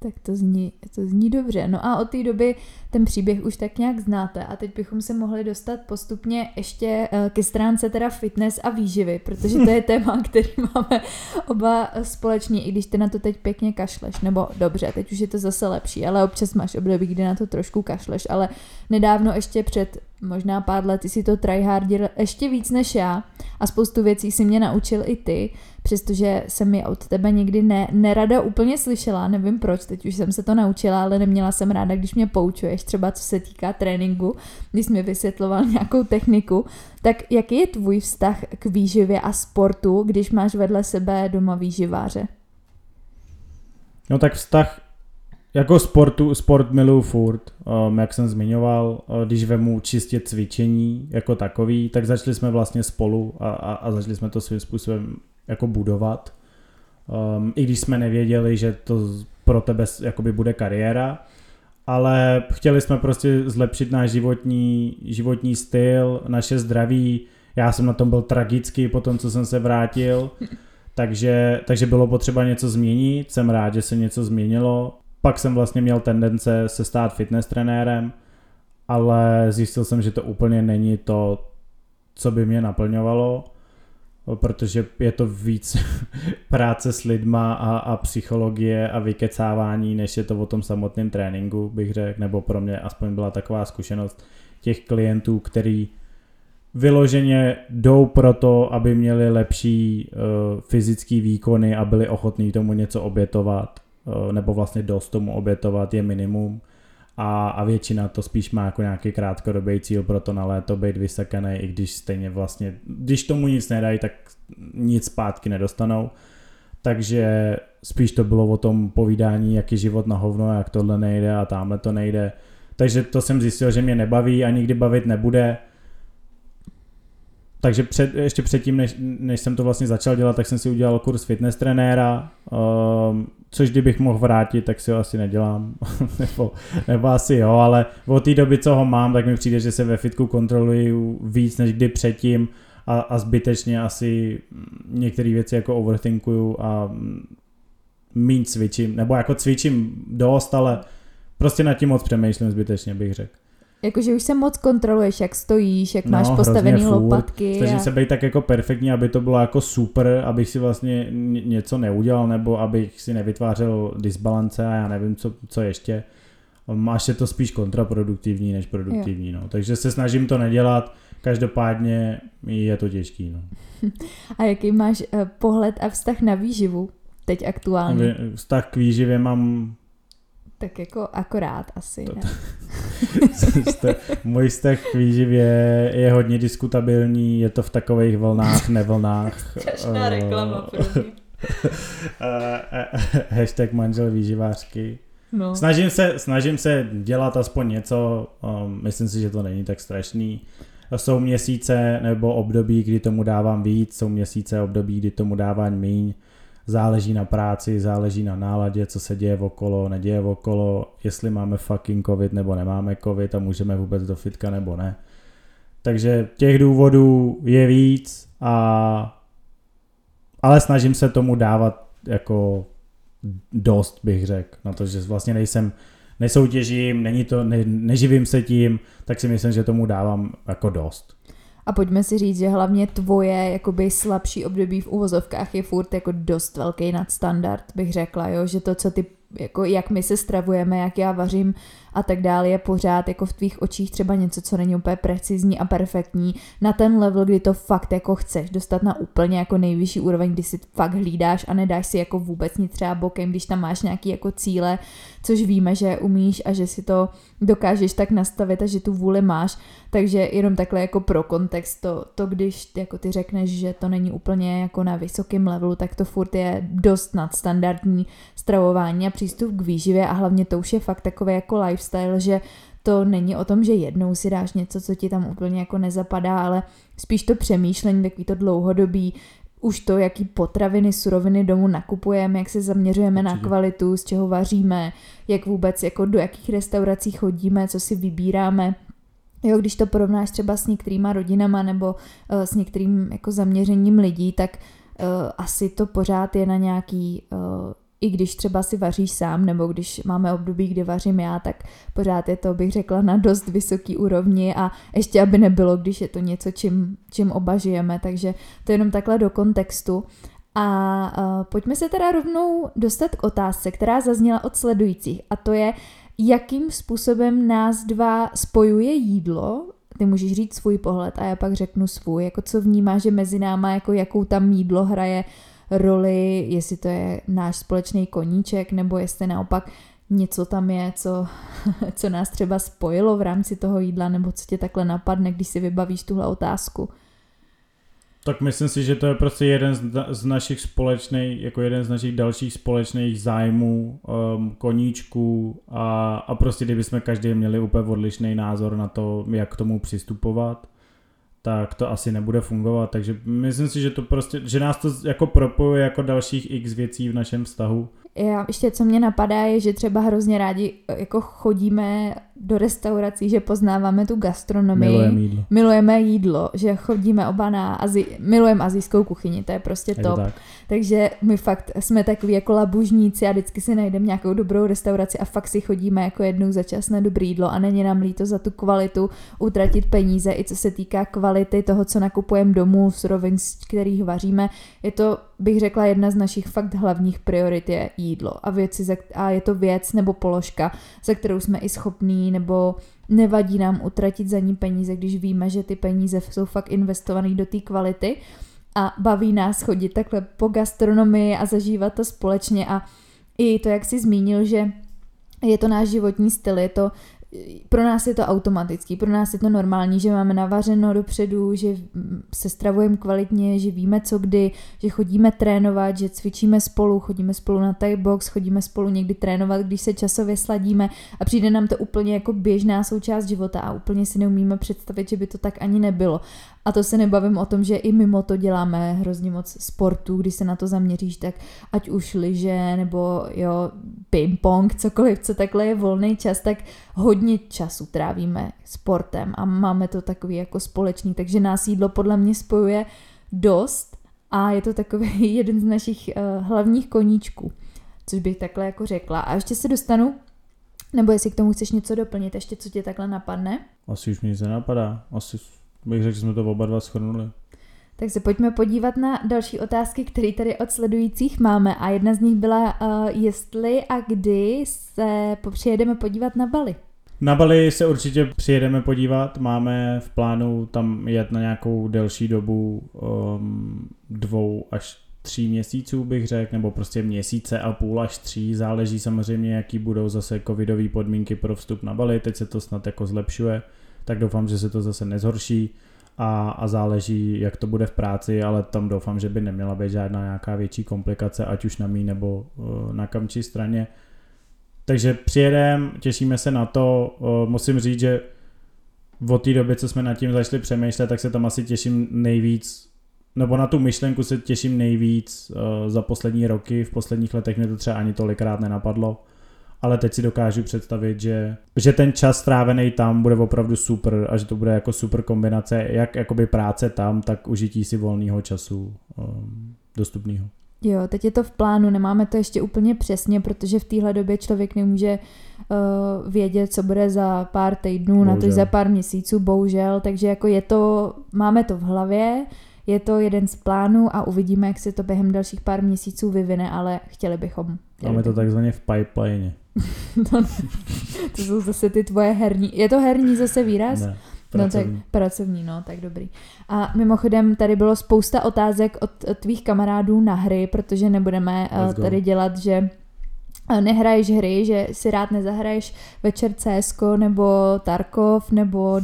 Tak to zní, to zní dobře. No a od té doby ten příběh už tak nějak znáte a teď bychom se mohli dostat postupně ještě eh, ke stránce teda fitness a výživy, protože to je téma, který máme oba společně, i když ty na to teď pěkně kašleš, nebo dobře, teď už je to zase lepší, ale občas máš období, kdy na to trošku kašleš, ale nedávno ještě před možná pár let si to tryhardil ještě víc než já a spoustu věcí si mě naučil i ty, přestože jsem je od tebe nikdy ne, nerada úplně slyšela, nevím proč, teď už jsem se to naučila, ale neměla jsem ráda, když mě poučuješ, třeba co se týká tréninku, když jsi mi vysvětloval nějakou techniku, tak jaký je tvůj vztah k výživě a sportu, když máš vedle sebe doma výživáře?
No tak vztah jako sportu, sport miluju furt, um, jak jsem zmiňoval, uh, když vemu čistě cvičení jako takový, tak začali jsme vlastně spolu a, a, a začali jsme to svým způsobem jako budovat. Um, I když jsme nevěděli, že to pro tebe jakoby bude kariéra, ale chtěli jsme prostě zlepšit náš životní, životní styl, naše zdraví. Já jsem na tom byl tragický po tom, co jsem se vrátil, takže, takže bylo potřeba něco změnit. Jsem rád, že se něco změnilo. Pak jsem vlastně měl tendence se stát fitness trenérem, ale zjistil jsem, že to úplně není to, co by mě naplňovalo protože je to víc práce s lidma a, a psychologie a vykecávání, než je to o tom samotném tréninku, bych řekl, nebo pro mě aspoň byla taková zkušenost těch klientů, který vyloženě jdou pro to, aby měli lepší uh, fyzický výkony a byli ochotní tomu něco obětovat, nebo vlastně dost tomu obětovat je minimum a, a většina to spíš má jako nějaký krátkodobý cíl pro to na léto být vysekaný, i když stejně vlastně, když tomu nic nedají, tak nic zpátky nedostanou. Takže spíš to bylo o tom povídání, jak je život na hovno, jak tohle nejde a tamhle to nejde. Takže to jsem zjistil, že mě nebaví a nikdy bavit nebude takže před, ještě předtím, než, než jsem to vlastně začal dělat, tak jsem si udělal kurz fitness trenéra, um, což kdybych mohl vrátit, tak si ho asi nedělám, nebo, nebo asi jo, ale od té doby, co ho mám, tak mi přijde, že se ve fitku kontroluji víc než kdy předtím a, a zbytečně asi některé věci jako overthinkuju a méně cvičím, nebo jako cvičím dost, ale prostě nad tím moc přemýšlím zbytečně, bych řekl.
Jakože už se moc kontroluješ, jak stojíš, jak no, máš postavený lopatky.
Snažím a... se být tak jako perfektní, aby to bylo jako super, abych si vlastně něco neudělal, nebo abych si nevytvářel disbalance a já nevím, co, co ještě. Máš je to spíš kontraproduktivní než produktivní, no. Takže se snažím to nedělat, každopádně je to těžký, no.
A jaký máš uh, pohled a vztah na výživu teď aktuálně?
Vztah k výživě mám
tak jako akorát asi, to,
ne? Můj vztah k výživě je hodně diskutabilní, je to v takových vlnách, nevlnách.
Strašná uh, reklama pro
Hashtag manžel výživářky. No. Snažím, se, snažím se dělat aspoň něco, um, myslím si, že to není tak strašný. Jsou měsíce nebo období, kdy tomu dávám víc, jsou měsíce období, kdy tomu dávám míň záleží na práci, záleží na náladě, co se děje okolo, neděje okolo, jestli máme fucking covid nebo nemáme covid a můžeme vůbec do fitka nebo ne. Takže těch důvodů je víc a ale snažím se tomu dávat jako dost, bych řekl, na to, že vlastně nejsem, nesoutěžím, není to, ne, neživím se tím, tak si myslím, že tomu dávám jako dost.
A pojďme si říct, že hlavně tvoje jakoby slabší období v uvozovkách je furt jako dost velký nadstandard, bych řekla, jo? že to, co ty jako jak my se stravujeme, jak já vařím a tak dále, je pořád jako v tvých očích třeba něco, co není úplně precizní a perfektní, na ten level, kdy to fakt jako chceš dostat na úplně jako nejvyšší úroveň, kdy si fakt hlídáš a nedáš si jako vůbec nic třeba bokem, když tam máš nějaký jako cíle, což víme, že umíš a že si to dokážeš tak nastavit a že tu vůli máš, takže jenom takhle jako pro kontext to, to když jako ty řekneš, že to není úplně jako na vysokém levelu, tak to furt je dost nadstandardní stravování a přístup k výživě a hlavně to už je fakt takové jako lifestyle, že to není o tom, že jednou si dáš něco, co ti tam úplně jako nezapadá, ale spíš to přemýšlení, takový to dlouhodobý, už to, jaký potraviny, suroviny domů nakupujeme, jak se zaměřujeme Určitě. na kvalitu, z čeho vaříme, jak vůbec jako do jakých restaurací chodíme, co si vybíráme. Jo, když to porovnáš třeba s některýma rodinama nebo uh, s některým jako zaměřením lidí, tak uh, asi to pořád je na nějaký uh, i když třeba si vaříš sám, nebo když máme období, kdy vařím já, tak pořád je to, bych řekla, na dost vysoký úrovni a ještě aby nebylo, když je to něco, čím, čím oba žijeme, takže to je jenom takhle do kontextu. A uh, pojďme se teda rovnou dostat k otázce, která zazněla od sledujících a to je, jakým způsobem nás dva spojuje jídlo, ty můžeš říct svůj pohled a já pak řeknu svůj, jako co vnímá, že mezi náma, jako jakou tam jídlo hraje roli, jestli to je náš společný koníček, nebo jestli naopak něco tam je, co, co nás třeba spojilo v rámci toho jídla, nebo co tě takhle napadne, když si vybavíš tuhle otázku.
Tak myslím si, že to je prostě jeden z, z našich společných, jako jeden z našich dalších společných zájmů, um, koníčků a, a prostě kdybychom každý měli úplně odlišný názor na to, jak k tomu přistupovat, tak to asi nebude fungovat, takže myslím si, že to prostě, že nás to jako propojuje jako dalších x věcí v našem vztahu.
Já ještě co mě napadá je, že třeba hrozně rádi jako chodíme do restaurací, že poznáváme tu gastronomii.
Milujeme jídlo.
Milujeme jídlo, že chodíme oba na Azi, milujeme azijskou kuchyni, to je prostě je top. To tak. Takže my fakt jsme takový jako labužníci a vždycky si najdeme nějakou dobrou restauraci a fakt si chodíme jako jednou za čas na dobrý jídlo a není nám líto za tu kvalitu utratit peníze, i co se týká kvality toho, co nakupujeme domů, surovin, z kterých vaříme. Je to, bych řekla, jedna z našich fakt hlavních priorit je jídlo a věci, a je to věc nebo položka, za kterou jsme i schopní nebo nevadí nám utratit za ní peníze, když víme, že ty peníze jsou fakt investované do té kvality a baví nás chodit takhle po gastronomii a zažívat to společně. A i to, jak jsi zmínil, že je to náš životní styl, je to pro nás je to automatický, pro nás je to normální, že máme navařeno dopředu, že se stravujeme kvalitně, že víme co kdy, že chodíme trénovat, že cvičíme spolu, chodíme spolu na Thai box, chodíme spolu někdy trénovat, když se časově sladíme a přijde nám to úplně jako běžná součást života a úplně si neumíme představit, že by to tak ani nebylo. A to se nebavím o tom, že i mimo to děláme hrozně moc sportu, když se na to zaměříš, tak ať už liže nebo jo, ping-pong, cokoliv, co takhle je volný čas, tak hodně času trávíme sportem a máme to takový jako společný, takže nás jídlo podle mě spojuje dost a je to takový jeden z našich uh, hlavních koníčků, což bych takhle jako řekla. A ještě se dostanu nebo jestli k tomu chceš něco doplnit, ještě co tě takhle napadne?
Asi už mi nic nenapadá. Asi bych řekl, že jsme to oba dva shrnuli.
Tak se pojďme podívat na další otázky, které tady od sledujících máme. A jedna z nich byla, uh, jestli a kdy se přijedeme podívat na Bali.
Na Bali se určitě přijedeme podívat. Máme v plánu tam jet na nějakou delší dobu um, dvou až tří měsíců bych řekl, nebo prostě měsíce a půl až tří, záleží samozřejmě, jaký budou zase covidové podmínky pro vstup na Bali, teď se to snad jako zlepšuje, tak doufám, že se to zase nezhorší a, a záleží, jak to bude v práci, ale tam doufám, že by neměla být žádná nějaká větší komplikace, ať už na mý nebo uh, na kamčí straně. Takže přijedem, těšíme se na to, uh, musím říct, že od té doby, co jsme nad tím začali přemýšlet, tak se tam asi těším nejvíc, nebo na tu myšlenku se těším nejvíc uh, za poslední roky, v posledních letech mě to třeba ani tolikrát nenapadlo ale teď si dokážu představit, že, že ten čas strávený tam bude opravdu super a že to bude jako super kombinace jak jakoby práce tam, tak užití si volného času um, dostupného.
Jo, teď je to v plánu, nemáme to ještě úplně přesně, protože v téhle době člověk nemůže uh, vědět, co bude za pár týdnů, bohužel. na to za pár měsíců, bohužel, takže jako je to, máme to v hlavě, je to jeden z plánů a uvidíme, jak se to během dalších pár měsíců vyvine, ale chtěli bychom. Chtěli
Máme to
bychom.
takzvaně v pipeline.
To, to jsou zase ty tvoje herní. Je to herní zase výraz?
Ne,
No tak
pracovní.
pracovní, no tak dobrý. A mimochodem tady bylo spousta otázek od, od tvých kamarádů na hry, protože nebudeme uh, tady dělat, že uh, nehraješ hry, že si rád nezahraješ večer CSK nebo Tarkov, nebo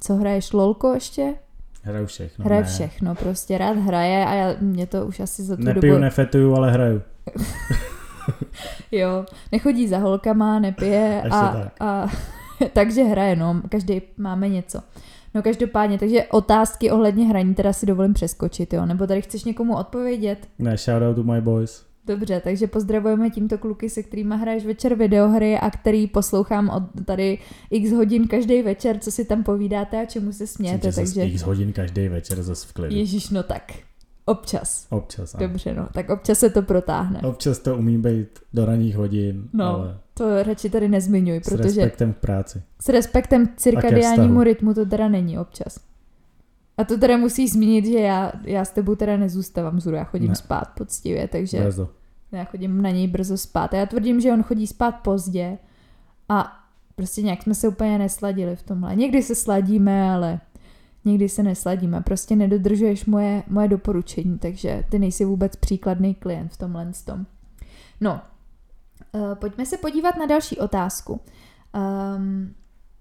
co hraješ, LOLko ještě?
Hraju všechno.
Hraje
ne.
všechno, prostě rád hraje a já, mě to už asi za tu
Nepiju,
dobu...
nefetuju, ale hraju.
Jo, nechodí za holkama, nepije a,
tak.
a takže hraje, no, každý máme něco. No každopádně, takže otázky ohledně hraní teda si dovolím přeskočit, jo, nebo tady chceš někomu odpovědět?
Ne, shout out to my boys.
Dobře, takže pozdravujeme tímto kluky, se kterými hraješ večer videohry a který poslouchám od tady x hodin každý večer, co si tam povídáte a čemu se smějete, takže
x hodin každý večer zase v klidu.
Ježíš, no tak, občas.
Občas, ano.
Dobře, no, tak občas se to protáhne.
Občas to umí být do ranních hodin,
No,
ale
To radši tady nezmiňuj,
s
protože
respektem k práci.
S respektem
ke
cirkadiálnímu rytmu to teda není občas. A to teda musíš zmínit, že já, já s tebou teda nezůstávám zůru, já chodím
ne.
spát poctivě, takže
Brzo.
já chodím na něj brzo spát. A já tvrdím, že on chodí spát pozdě a prostě nějak jsme se úplně nesladili v tomhle. Někdy se sladíme, ale někdy se nesladíme. Prostě nedodržuješ moje, moje doporučení, takže ty nejsi vůbec příkladný klient v tomhle tom. No, uh, pojďme se podívat na další otázku. Um,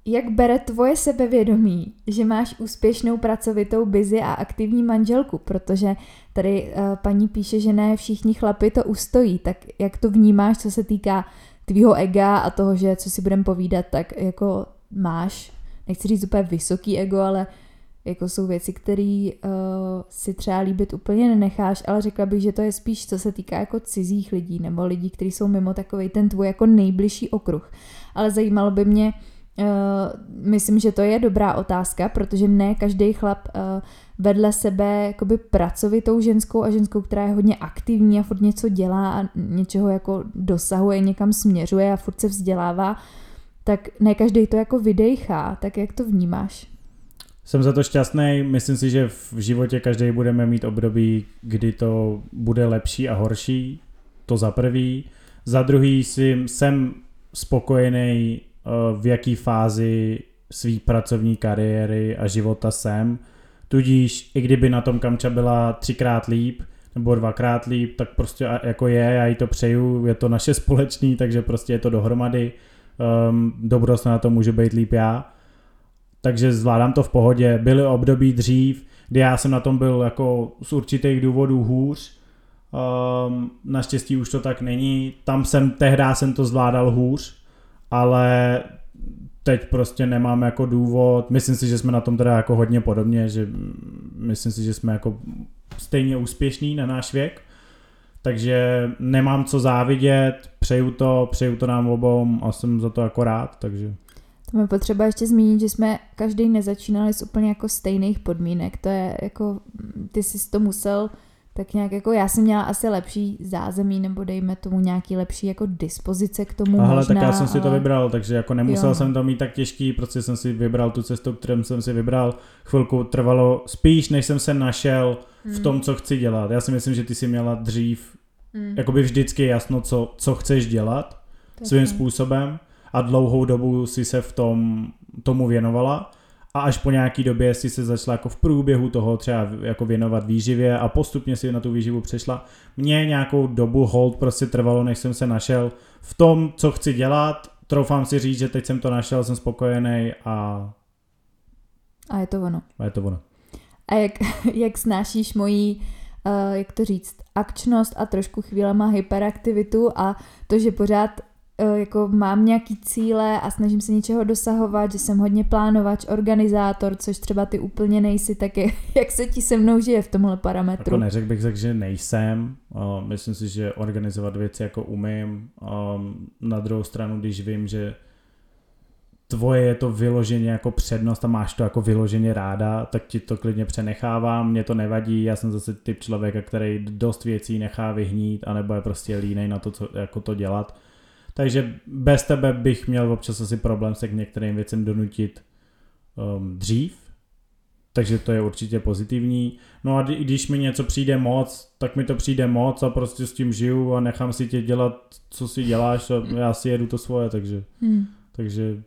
jak bere tvoje sebevědomí, že máš úspěšnou, pracovitou, busy a aktivní manželku? Protože tady uh, paní píše, že ne všichni chlapi to ustojí. Tak jak to vnímáš, co se týká tvýho ega a toho, že co si budeme povídat, tak jako máš, nechci říct úplně vysoký ego, ale jako jsou věci, které uh, si třeba líbit úplně nenecháš, ale řekla bych, že to je spíš, co se týká jako cizích lidí nebo lidí, kteří jsou mimo takový ten tvůj jako nejbližší okruh. Ale zajímalo by mě, uh, myslím, že to je dobrá otázka, protože ne každý chlap uh, vedle sebe jakoby pracovitou ženskou a ženskou, která je hodně aktivní a furt něco dělá a něčeho jako dosahuje, někam směřuje a furt se vzdělává, tak ne každý to jako vydejchá, tak jak to vnímáš?
Jsem za to šťastný, myslím si, že v životě každý budeme mít období, kdy to bude lepší a horší, to za prvý. Za druhý si jsem spokojený, eh, v jaký fázi své pracovní kariéry a života jsem. Tudíž, i kdyby na tom Kamča byla třikrát líp, nebo dvakrát líp, tak prostě jako je, já jí to přeju, je to naše společný, takže prostě je to dohromady. Um, do na to můžu být líp já takže zvládám to v pohodě. Byly období dřív, kdy já jsem na tom byl jako z určitých důvodů hůř. Um, naštěstí už to tak není. Tam jsem, tehdy jsem to zvládal hůř, ale teď prostě nemám jako důvod. Myslím si, že jsme na tom teda jako hodně podobně, že myslím si, že jsme jako stejně úspěšní na náš věk. Takže nemám co závidět, přeju to, přeju to nám obou a jsem za to jako rád, takže
To mi potřeba ještě zmínit, že jsme každý nezačínali z úplně jako stejných podmínek. To je jako, ty jsi to musel tak nějak jako, já jsem měla asi lepší zázemí, nebo dejme tomu nějaký lepší jako dispozice k tomu
Ale
možná.
tak já jsem si to
ale-
vybral, takže jako nemusel
Jo.
jsem to mít tak těžký, protože jsem si vybral tu cestu, kterou jsem si vybral. Chvilku trvalo spíš, než jsem se našel v
Hmm.
tom, co chci dělat. Já si myslím, že ty si měla dřív
Hmm.
jakoby vždycky jasno, co, co chceš dělat
To je
svým
fajn.
způsobem a dlouhou dobu si se v tom tomu věnovala a až po nějaký době si se začala jako v průběhu toho třeba jako věnovat výživě a postupně si na tu výživu přešla. Mně nějakou dobu hold prostě trvalo, než jsem se našel v tom, co chci dělat. Troufám si říct, že teď jsem to našel, jsem spokojený a,
A je to ono.
a je to ono.
A jak, jak snášíš mojí, uh, jak to říct, akčnost a trošku chvílema hyperaktivitu a to, že pořád jako mám nějaký cíle a snažím se něčeho dosahovat, že jsem hodně plánovač, organizátor, což třeba ty úplně nejsi, tak je, jak se ti se mnou žije v tomhle parametru?
Jako neřekl bych tak, že nejsem. Myslím si, že organizovat věci jako umím. Um, na druhou stranu, když vím, že tvoje je to vyloženě jako přednost a máš to jako vyloženě ráda, tak ti to klidně přenechávám, mě to nevadí, já jsem zase typ člověka, který dost věcí nechá vyhnít, anebo je prostě línej na to, co, jako to dělat. Takže bez tebe bych měl občas asi problém se k některým věcem donutit um, dřív, takže to je určitě pozitivní. No a když mi něco přijde moc, tak mi to přijde moc a prostě s tím žiju a nechám si tě dělat, co si děláš a já si jedu to svoje, takže, hmm. takže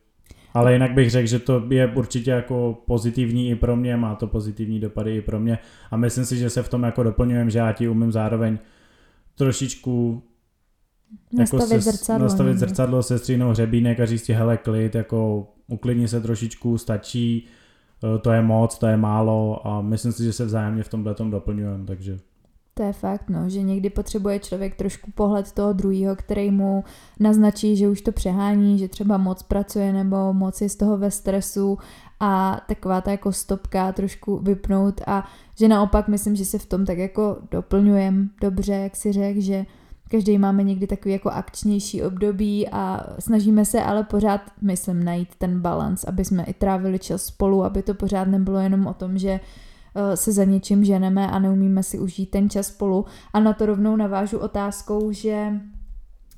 ale jinak bych řekl, že to je určitě jako pozitivní i pro mě, má to pozitivní dopady i pro mě a myslím si, že se v tom jako doplňujem, že já ti umím zároveň trošičku
nastavit jako se, zrcadlo.
Nastavit zrcadlo, střínou hřebínek a říct ti, hele klid, jako uklidni se trošičku, stačí, e, to je moc, to je málo a myslím si, že se vzájemně v tomhle tom doplňujeme, takže
to je fakt, no, že někdy potřebuje člověk trošku pohled toho druhého, který mu naznačí, že už to přehání, že třeba moc pracuje nebo moc je z toho ve stresu a taková ta jako stopka trošku vypnout a že naopak myslím, že se v tom tak jako doplňujem dobře, jak si řekl, že každý máme někdy takový jako akčnější období a snažíme se ale pořád, myslím, najít ten balans, aby jsme i trávili čas spolu, aby to pořád nebylo jenom o tom, že Eh, se za něčím ženeme a neumíme si užít ten čas spolu. A na to rovnou navážu otázkou, že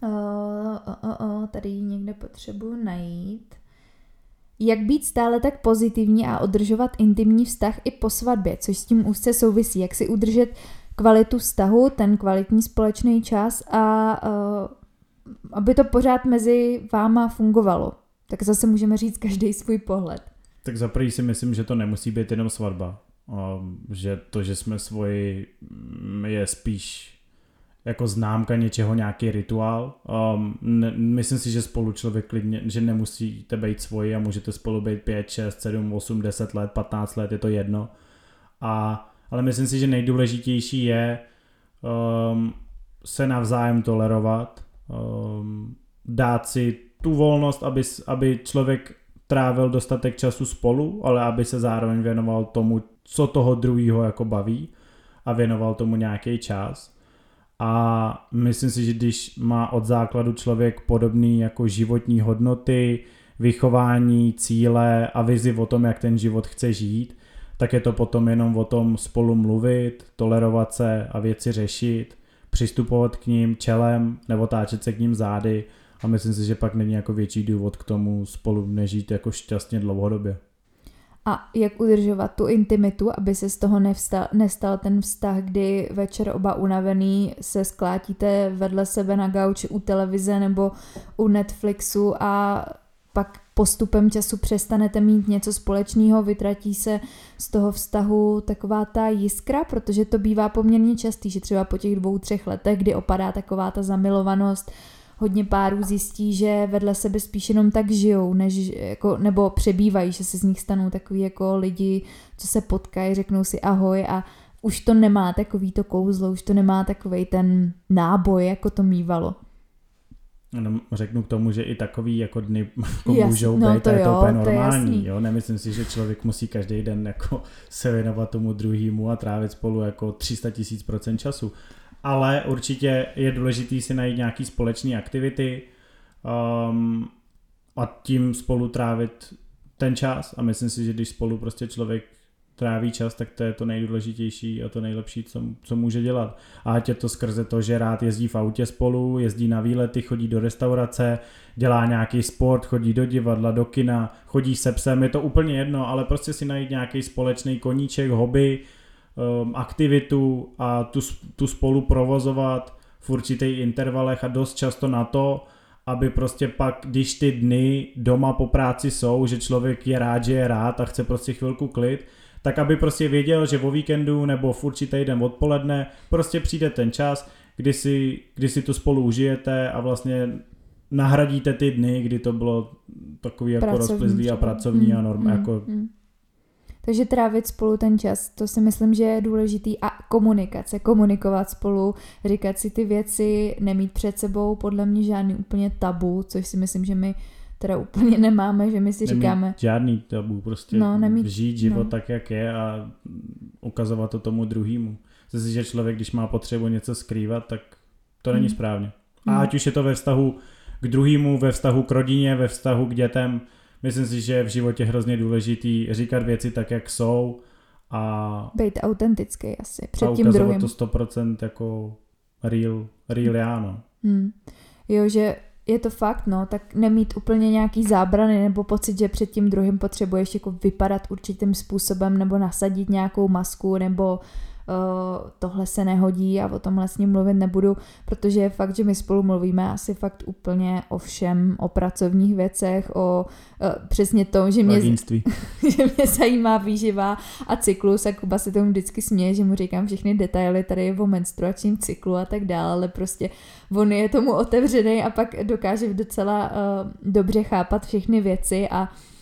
uh, uh, uh, tady ji někde potřebuji najít. Jak být stále tak pozitivní a udržovat intimní vztah i po svatbě, což s tím úzce souvisí. Jak si udržet kvalitu vztahu, ten kvalitní společný čas a uh, aby to pořád mezi váma fungovalo. Tak zase můžeme říct každý svůj pohled.
Tak za si myslím, že to nemusí být jenom svatba. Um, že to, že jsme svoji, mm, je spíš jako známka něčeho, nějaký rituál. Um, ne, myslím si, že spolu člověk klidně, že nemusíte být svoji a můžete spolu být 5, 6, 7, 8, 10 let, 15 let, je to jedno. A, ale myslím si, že nejdůležitější je um, se navzájem tolerovat, um, dát si tu volnost, aby, aby člověk trávil dostatek času spolu, ale aby se zároveň věnoval tomu, co toho druhého jako baví a věnoval tomu nějaký čas. A myslím si, že když má od základu člověk podobný jako životní hodnoty, vychování, cíle a vizi o tom, jak ten život chce žít, tak je to potom jenom o tom spolu mluvit, tolerovat se a věci řešit, přistupovat k ním čelem nebo táčet se k ním zády a myslím si, že pak není jako větší důvod k tomu spolu nežít jako šťastně dlouhodobě.
A jak udržovat tu intimitu, aby se z toho nevstal, nestal ten vztah, kdy večer oba unavený se sklátíte vedle sebe na gauči u televize nebo u Netflixu a pak postupem času přestanete mít něco společného, vytratí se z toho vztahu taková ta jiskra, protože to bývá poměrně častý, že třeba po těch dvou, třech letech, kdy opadá taková ta zamilovanost, hodně párů zjistí, že vedle sebe spíš jenom tak žijou, než, jako, nebo přebývají, že se z nich stanou takový jako lidi, co se potkají, řeknou si ahoj a už to nemá takový to kouzlo, už to nemá takový ten náboj, jako to mývalo.
No, řeknu k tomu, že i takový jako dny jako Jas, můžou no být to a je to jo, úplně normální. To jo? Nemyslím si, že člověk musí každý den jako se věnovat tomu druhému a trávit spolu jako 300 tisíc procent času ale určitě je důležitý si najít nějaký společné aktivity um, a tím spolu trávit ten čas a myslím si, že když spolu prostě člověk tráví čas, tak to je to nejdůležitější a to nejlepší, co, co může dělat. A ať je to skrze to, že rád jezdí v autě spolu, jezdí na výlety, chodí do restaurace, dělá nějaký sport, chodí do divadla, do kina, chodí se psem, je to úplně jedno, ale prostě si najít nějaký společný koníček, hobby, um, aktivitu a tu, tu spolu provozovat v určitých intervalech a dost často na to, aby prostě pak, když ty dny doma po práci jsou, že člověk je rád, že je rád a chce prostě chvilku klid, tak aby prostě věděl, že o víkendu nebo v určitý den odpoledne prostě přijde ten čas, kdy si, kdy si to spolu užijete a vlastně nahradíte ty dny, kdy to bylo takový jako rozplizlý a pracovní mm, a norm, mm, jako mm.
Takže trávit spolu ten čas, to si myslím, že je důležitý a komunikace, komunikovat spolu, říkat si ty věci, nemít před sebou podle mě žádný úplně tabu, což si myslím, že my teda úplně nemáme, že my si nemít říkáme...
žádný tabu, prostě no, nemít, žít život no. tak, jak je a ukazovat to tomu druhému. Zase, že člověk, když má potřebu něco skrývat, tak to není hmm. správně. A hmm. ať už je to ve vztahu k druhému, ve vztahu k rodině, ve vztahu k dětem, myslím si, že je v životě hrozně důležitý říkat věci tak, jak jsou a...
Být autentický asi před tím druhým.
to 100% jako real, real já, no.
Hmm. Jo, že je to fakt, no, tak nemít úplně nějaký zábrany nebo pocit, že před tím druhým potřebuješ jako vypadat určitým způsobem nebo nasadit nějakou masku nebo tohle se nehodí a o tomhle s ním mluvit nebudu, protože je fakt, že my spolu mluvíme asi fakt úplně o všem, o pracovních věcech, o uh, přesně to, že mě, že mě zajímá výživa a cyklus a Kuba se tomu vždycky směje, že mu říkám všechny detaily tady o menstruačním cyklu a tak dále, ale prostě on je tomu otevřený a pak dokáže docela uh, dobře chápat všechny věci a Eh,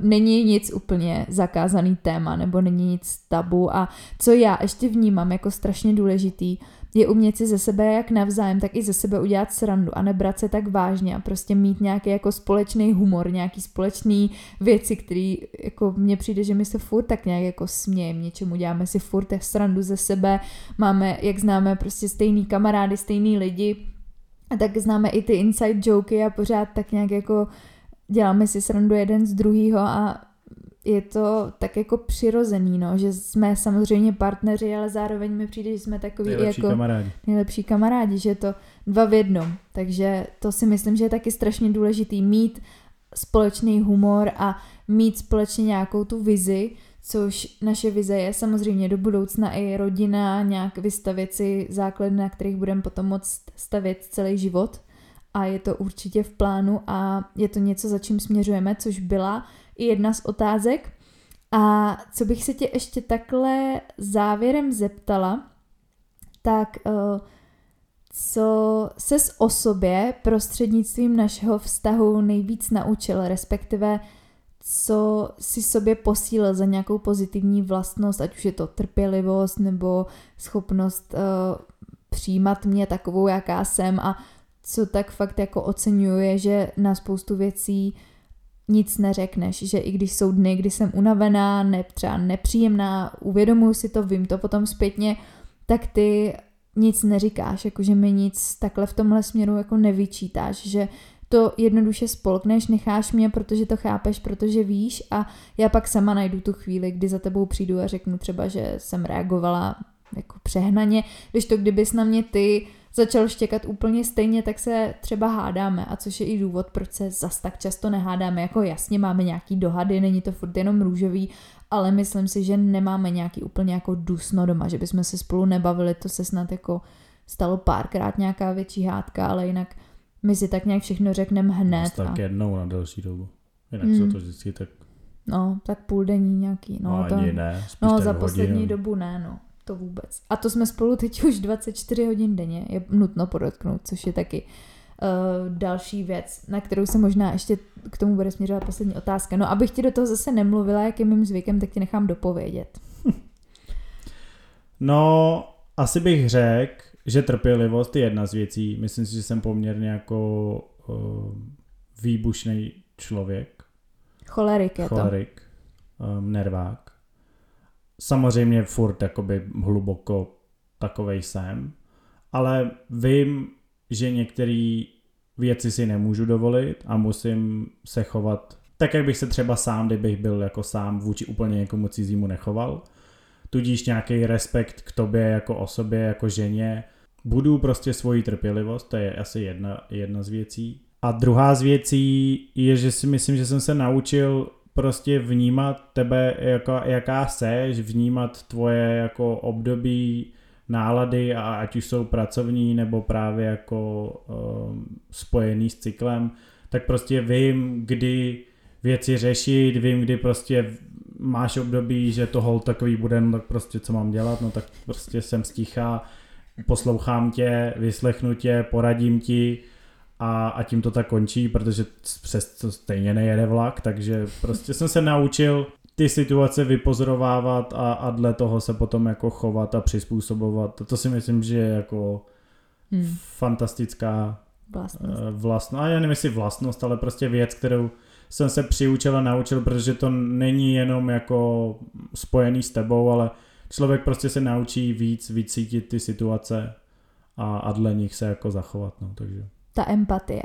není nic úplně zakázaný téma nebo není nic tabu. A co já ještě vnímám jako strašně důležitý, je umět si ze sebe jak navzájem, tak i ze sebe udělat srandu a nebrat se tak vážně a prostě mít nějaký jako společný humor, nějaký společný věci, který jako mně přijde, že my se furt tak nějak jako smějeme něčemu, děláme si furt srandu ze sebe, máme, jak známe prostě stejný kamarády, stejný lidi, a tak známe i ty inside joky a pořád tak nějak jako děláme si srandu jeden z druhýho a je to tak jako přirozený, no, že jsme samozřejmě partneři, ale zároveň mi přijde, že jsme takový
nejlepší
jako
kamarádi.
nejlepší kamarádi, že je to dva v jednom. Takže to si myslím, že je taky strašně důležitý mít společný humor a mít společně nějakou tu vizi, což naše vize je samozřejmě do budoucna i rodina, nějak vystavit si základy, na kterých budeme potom moct stavět celý život a je to určitě v plánu a je to něco, za čím směřujeme, což byla i jedna z otázek. A co bych se tě ještě takhle závěrem zeptala, tak uh, co ses o sobě prostřednictvím našeho vztahu nejvíc naučil, respektive co si sobě posílil za nějakou pozitivní vlastnost, ať už je to trpělivost nebo schopnost uh, přijímat mě takovou, jaká jsem a co tak fakt jako oceňuje, že na spoustu věcí nic neřekneš, že i když jsou dny, kdy jsem unavená, ne, třeba nepříjemná, uvědomuji si to, vím to potom zpětně, tak ty nic neříkáš, jakože mi nic takhle v tomhle směru jako nevyčítáš, že to jednoduše spolkneš, necháš mě, protože to chápeš, protože víš a já pak sama najdu tu chvíli, kdy za tebou přijdu a řeknu třeba, že jsem reagovala jako přehnaně, když to kdybys na mě ty začal štěkat úplně stejně, tak se třeba hádáme a což je i důvod, proč se zas tak často nehádáme. Jako jasně máme nějaký dohady, není to furt jenom růžový, ale myslím si, že nemáme nějaký úplně jako dusno doma, že bychom se spolu nebavili, to se snad jako stalo párkrát nějaká větší hádka, ale jinak my si tak nějak všechno řekneme hned.
Tak a... jednou na další dobu. Jinak hmm. jsou to vždycky tak...
No, tak půl denní nějaký. No,
no
to...
ani ne.
No, za poslední dobu ne, no to vůbec. A to jsme spolu teď už 24 hodin denně, je nutno podotknout, což je taky uh, další věc, na kterou se možná ještě k tomu bude směřovat poslední otázka. No, abych ti do toho zase nemluvila, jak je mým zvykem, tak ti nechám dopovědět.
No, asi bych řekl, že trpělivost je jedna z věcí. Myslím si, že jsem poměrně jako uh, výbušný člověk.
Cholerik je
Cholerik, to. Um, nervák samozřejmě furt jakoby hluboko takovej jsem, ale vím, že některé věci si nemůžu dovolit a musím se chovat tak, jak bych se třeba sám, kdybych byl jako sám vůči úplně někomu cizímu nechoval. Tudíž nějaký respekt k tobě jako osobě, jako ženě. Budu prostě svoji trpělivost, to je asi jedna, jedna z věcí. A druhá z věcí je, že si myslím, že jsem se naučil prostě vnímat tebe, jako, jaká seš, vnímat tvoje jako období, nálady, a ať už jsou pracovní nebo právě jako um, spojený s cyklem, tak prostě vím, kdy věci řešit, vím, kdy prostě máš období, že to hol takový bude, no tak prostě co mám dělat, no tak prostě jsem sticha, poslouchám tě, vyslechnu tě, poradím ti, a, a tím to tak končí, protože přes to stejně nejede vlak, takže prostě jsem se naučil ty situace vypozorovávat a, a dle toho se potom jako chovat a přizpůsobovat. To si myslím, že je jako hmm. fantastická
vlastnost.
Eh, vlastnost. A já nevím, jestli vlastnost, ale prostě věc, kterou jsem se přiučil a naučil, protože to není jenom jako spojený s tebou, ale člověk prostě se naučí víc vycítit ty situace a, a dle nich se jako zachovat. No, takže
ta empatie.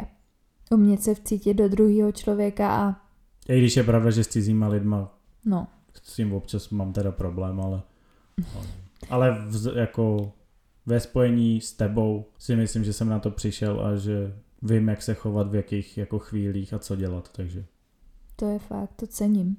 Umět se vcítit do druhého člověka a...
I když je pravda, že s cizíma lidma
no.
s tím občas mám teda problém, ale... ale v, jako ve spojení s tebou si myslím, že jsem na to přišel a že vím, jak se chovat v jakých jako chvílích a co dělat, takže.
To je fakt, to cením.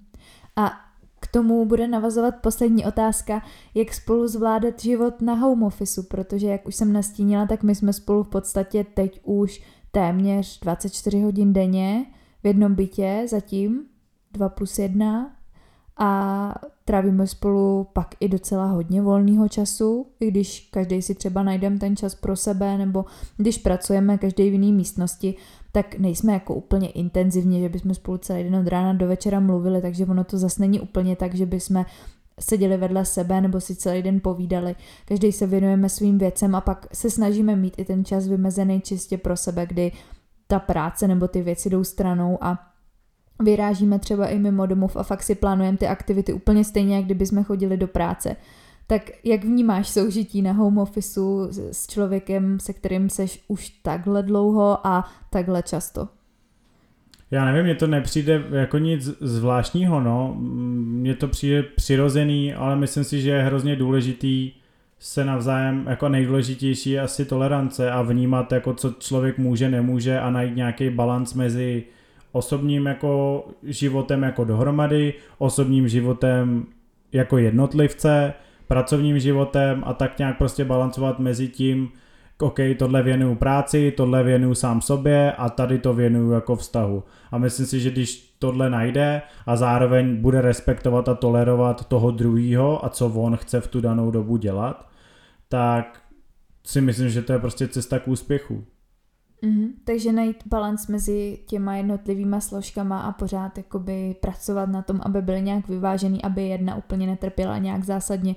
A k tomu bude navazovat poslední otázka, jak spolu zvládat život na home officeu, protože jak už jsem nastínila, tak my jsme spolu v podstatě teď už téměř 24 hodin denně v jednom bytě zatím, 2 plus 1 a trávíme spolu pak i docela hodně volného času, i když každý si třeba najdeme ten čas pro sebe, nebo když pracujeme každý v jiné místnosti, tak nejsme jako úplně intenzivně, že bychom spolu celý den od rána do večera mluvili, takže ono to zase není úplně tak, že bychom seděli vedle sebe nebo si celý den povídali. Každý se věnujeme svým věcem a pak se snažíme mít i ten čas vymezený čistě pro sebe, kdy ta práce nebo ty věci jdou stranou a vyrážíme třeba i mimo domov a fakt si plánujeme ty aktivity úplně stejně, jak kdyby jsme chodili do práce. Tak jak vnímáš soužití na home officeu s člověkem, se kterým seš už takhle dlouho a takhle často?
Já nevím, mně to nepřijde jako nic zvláštního, no. Mně to přijde přirozený, ale myslím si, že je hrozně důležitý se navzájem, jako nejdůležitější je asi tolerance a vnímat, jako co člověk může, nemůže a najít nějaký balans mezi osobním jako životem jako dohromady, osobním životem jako jednotlivce, pracovním životem a tak nějak prostě balancovat mezi tím, OK, tohle věnuju práci, tohle věnuju sám sobě a tady to věnuju jako vztahu. A myslím si, že když tohle najde a zároveň bude respektovat a tolerovat toho druhého a co on chce v tu danou dobu dělat, tak si myslím, že to je prostě cesta k úspěchu.
Mm-hmm. Takže najít balans mezi těma jednotlivýma složkama a pořád jakoby pracovat na tom, aby byl nějak vyvážený, aby jedna úplně netrpěla nějak zásadně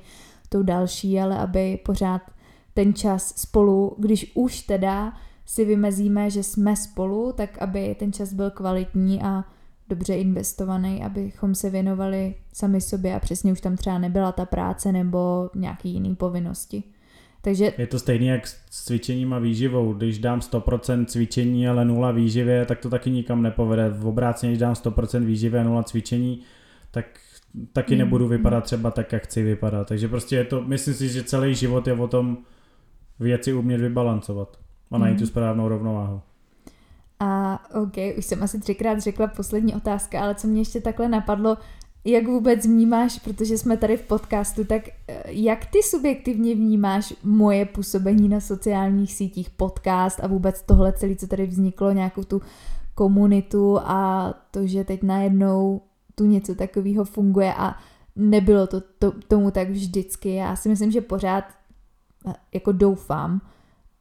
tou další, ale aby pořád ten čas spolu, když už teda si vymezíme, že jsme spolu, tak aby ten čas byl kvalitní a dobře investovaný, abychom se věnovali sami sobě a přesně už tam třeba nebyla ta práce nebo nějaký jiný povinnosti. Takže...
Je to stejné jak s cvičením a výživou. Když dám 100% cvičení, ale nula výživě, tak to taky nikam nepovede. V obráceně, když dám 100% výživě a nula cvičení, tak taky mm. nebudu vypadat třeba tak, jak chci vypadat. Takže prostě je to, myslím si, že celý život je o tom věci umět vybalancovat a najít mm. tu správnou rovnováhu.
A OK, už jsem asi třikrát řekla poslední otázka, ale co mě ještě takhle napadlo, jak vůbec vnímáš, protože jsme tady v podcastu, tak eh, jak ty subjektivně vnímáš moje působení na sociálních sítích, podcast a vůbec tohle celé, co tady vzniklo, nějakou tu komunitu a to, že teď najednou tu něco takového funguje a nebylo to, to tomu tak vždycky. Já si myslím, že pořád eh, jako doufám,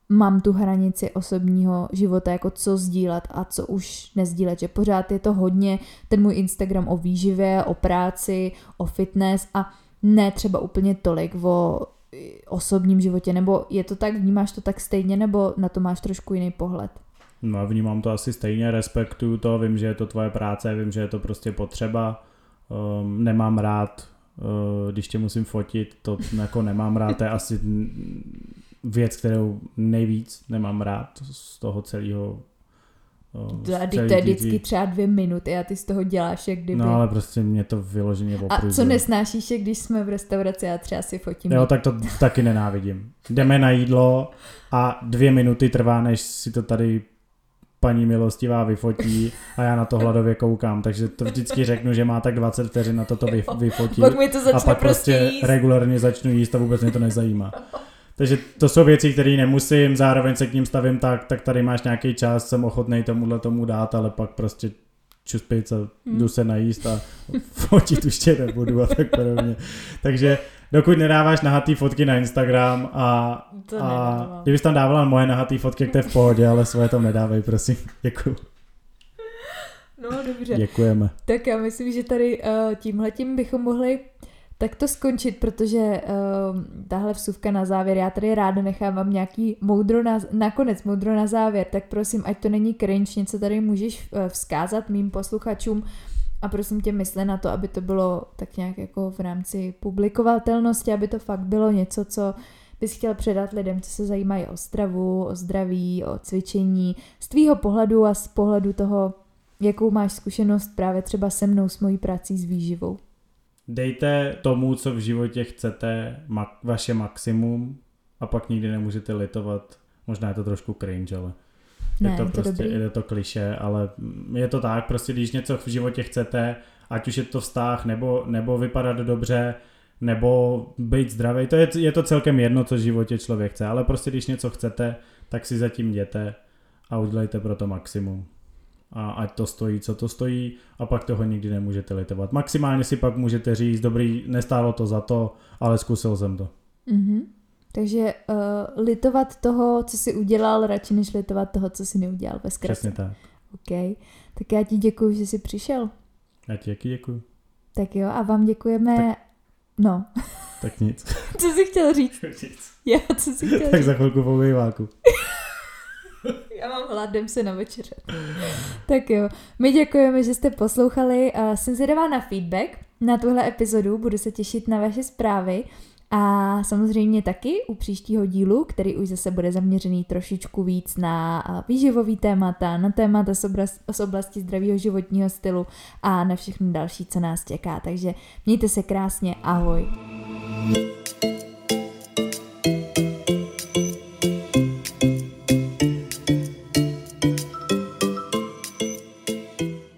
mám tu hranici osobního života, jako co sdílet a co už nezdílet, že pořád je to hodně ten můj Instagram o výživě, o práci, o fitness a ne třeba úplně tolik o osobním životě, nebo je to tak, vnímáš to tak stejně, nebo na to máš trošku jiný pohled?
No vnímám to asi stejně, respektuju to, vím, že je to tvoje práce, vím, že je to prostě potřeba, um, nemám rád, uh, když tě musím fotit, to jako nemám rád, to je asi věc, kterou nejvíc nemám rád z toho celého
to, to je vždycky třeba dvě minuty a ty z toho děláš, jak kdyby...
No ale prostě mě to vyloženě
opruzuje. A co nesnášíš je, když jsme v restauraci a třeba si fotím?
Jo, tak to taky nenávidím. Jdeme na jídlo a dvě minuty trvá, než si to tady paní milostivá vyfotí a já na to hladově koukám, takže to vždycky řeknu, že má tak 20 vteřin na to to vyfotit
pak mi to
a pak prostě jíst. regulárně začnu jíst a vůbec mě to nezajímá. Takže to jsou věci, které nemusím, zároveň se k ním stavím tak, tak tady máš nějaký čas, jsem ochotný tomuhle tomu dát, ale pak prostě čuspit a hmm. jdu se najíst a fotit už tě nebudu a tak podobně. Takže dokud nedáváš nahatý fotky na Instagram a, a kdybys tam dávala moje nahatý fotky, tak to je v pohodě, ale svoje tam nedávej, prosím. Děkuju.
No dobře.
Děkujeme.
Tak já myslím, že tady uh, tímhletím bychom mohli tak to skončit, protože uh, tahle vsuvka na závěr, já tady ráda nechávám nějaký moudro na, nakonec moudro na závěr, tak prosím, ať to není cringe, něco tady můžeš uh, vzkázat mým posluchačům a prosím tě mysle na to, aby to bylo tak nějak jako v rámci publikovatelnosti, aby to fakt bylo něco, co bys chtěl předat lidem, co se zajímají o stravu, o zdraví, o cvičení, z tvýho pohledu a z pohledu toho, jakou máš zkušenost právě třeba se mnou s mojí prací s výživou
dejte tomu, co v životě chcete, ma- vaše maximum a pak nikdy nemůžete litovat. Možná je to trošku cringe, ale
Ne,
je to
je to
prostě,
dobrý.
je to kliše, ale je to tak, prostě když něco v životě chcete, ať už je to vztah, nebo, nebo vypadat dobře, nebo být zdravý, to je, je to celkem jedno, co v životě člověk chce, ale prostě když něco chcete, tak si zatím jděte a udělejte pro to maximum. A ať to stojí, co to stojí, a pak toho nikdy nemůžete litovat. Maximálně si pak můžete říct, dobrý, nestálo to za to, ale zkusil jsem to.
Mhm. Takže uh, litovat toho, co jsi udělal, radši než litovat toho, co jsi neudělal ve zkratce.
Přesně tak.
OK. Tak já ti děkuji, že jsi přišel.
Já ti jaký děkuju.
Tak jo, a vám děkujeme...
Tak-
No,
Tak nic.
co jsi chtěl říct? Jo, co jsi chtěl
tak
říct?
za chvilku po.
Já mám hlad, jdem se na večeře. tak jo, my děkujeme, že jste poslouchali. a Jsem zvědavá na feedback na tuhle epizodu, budu se těšit na vaše zprávy. A samozřejmě taky u příštího dílu, který už zase bude zaměřený trošičku víc na a, výživový témata, na témata z oblasti, zdravého životního stylu a na všechno další, co nás čeká. Takže mějte se krásně, ahoj.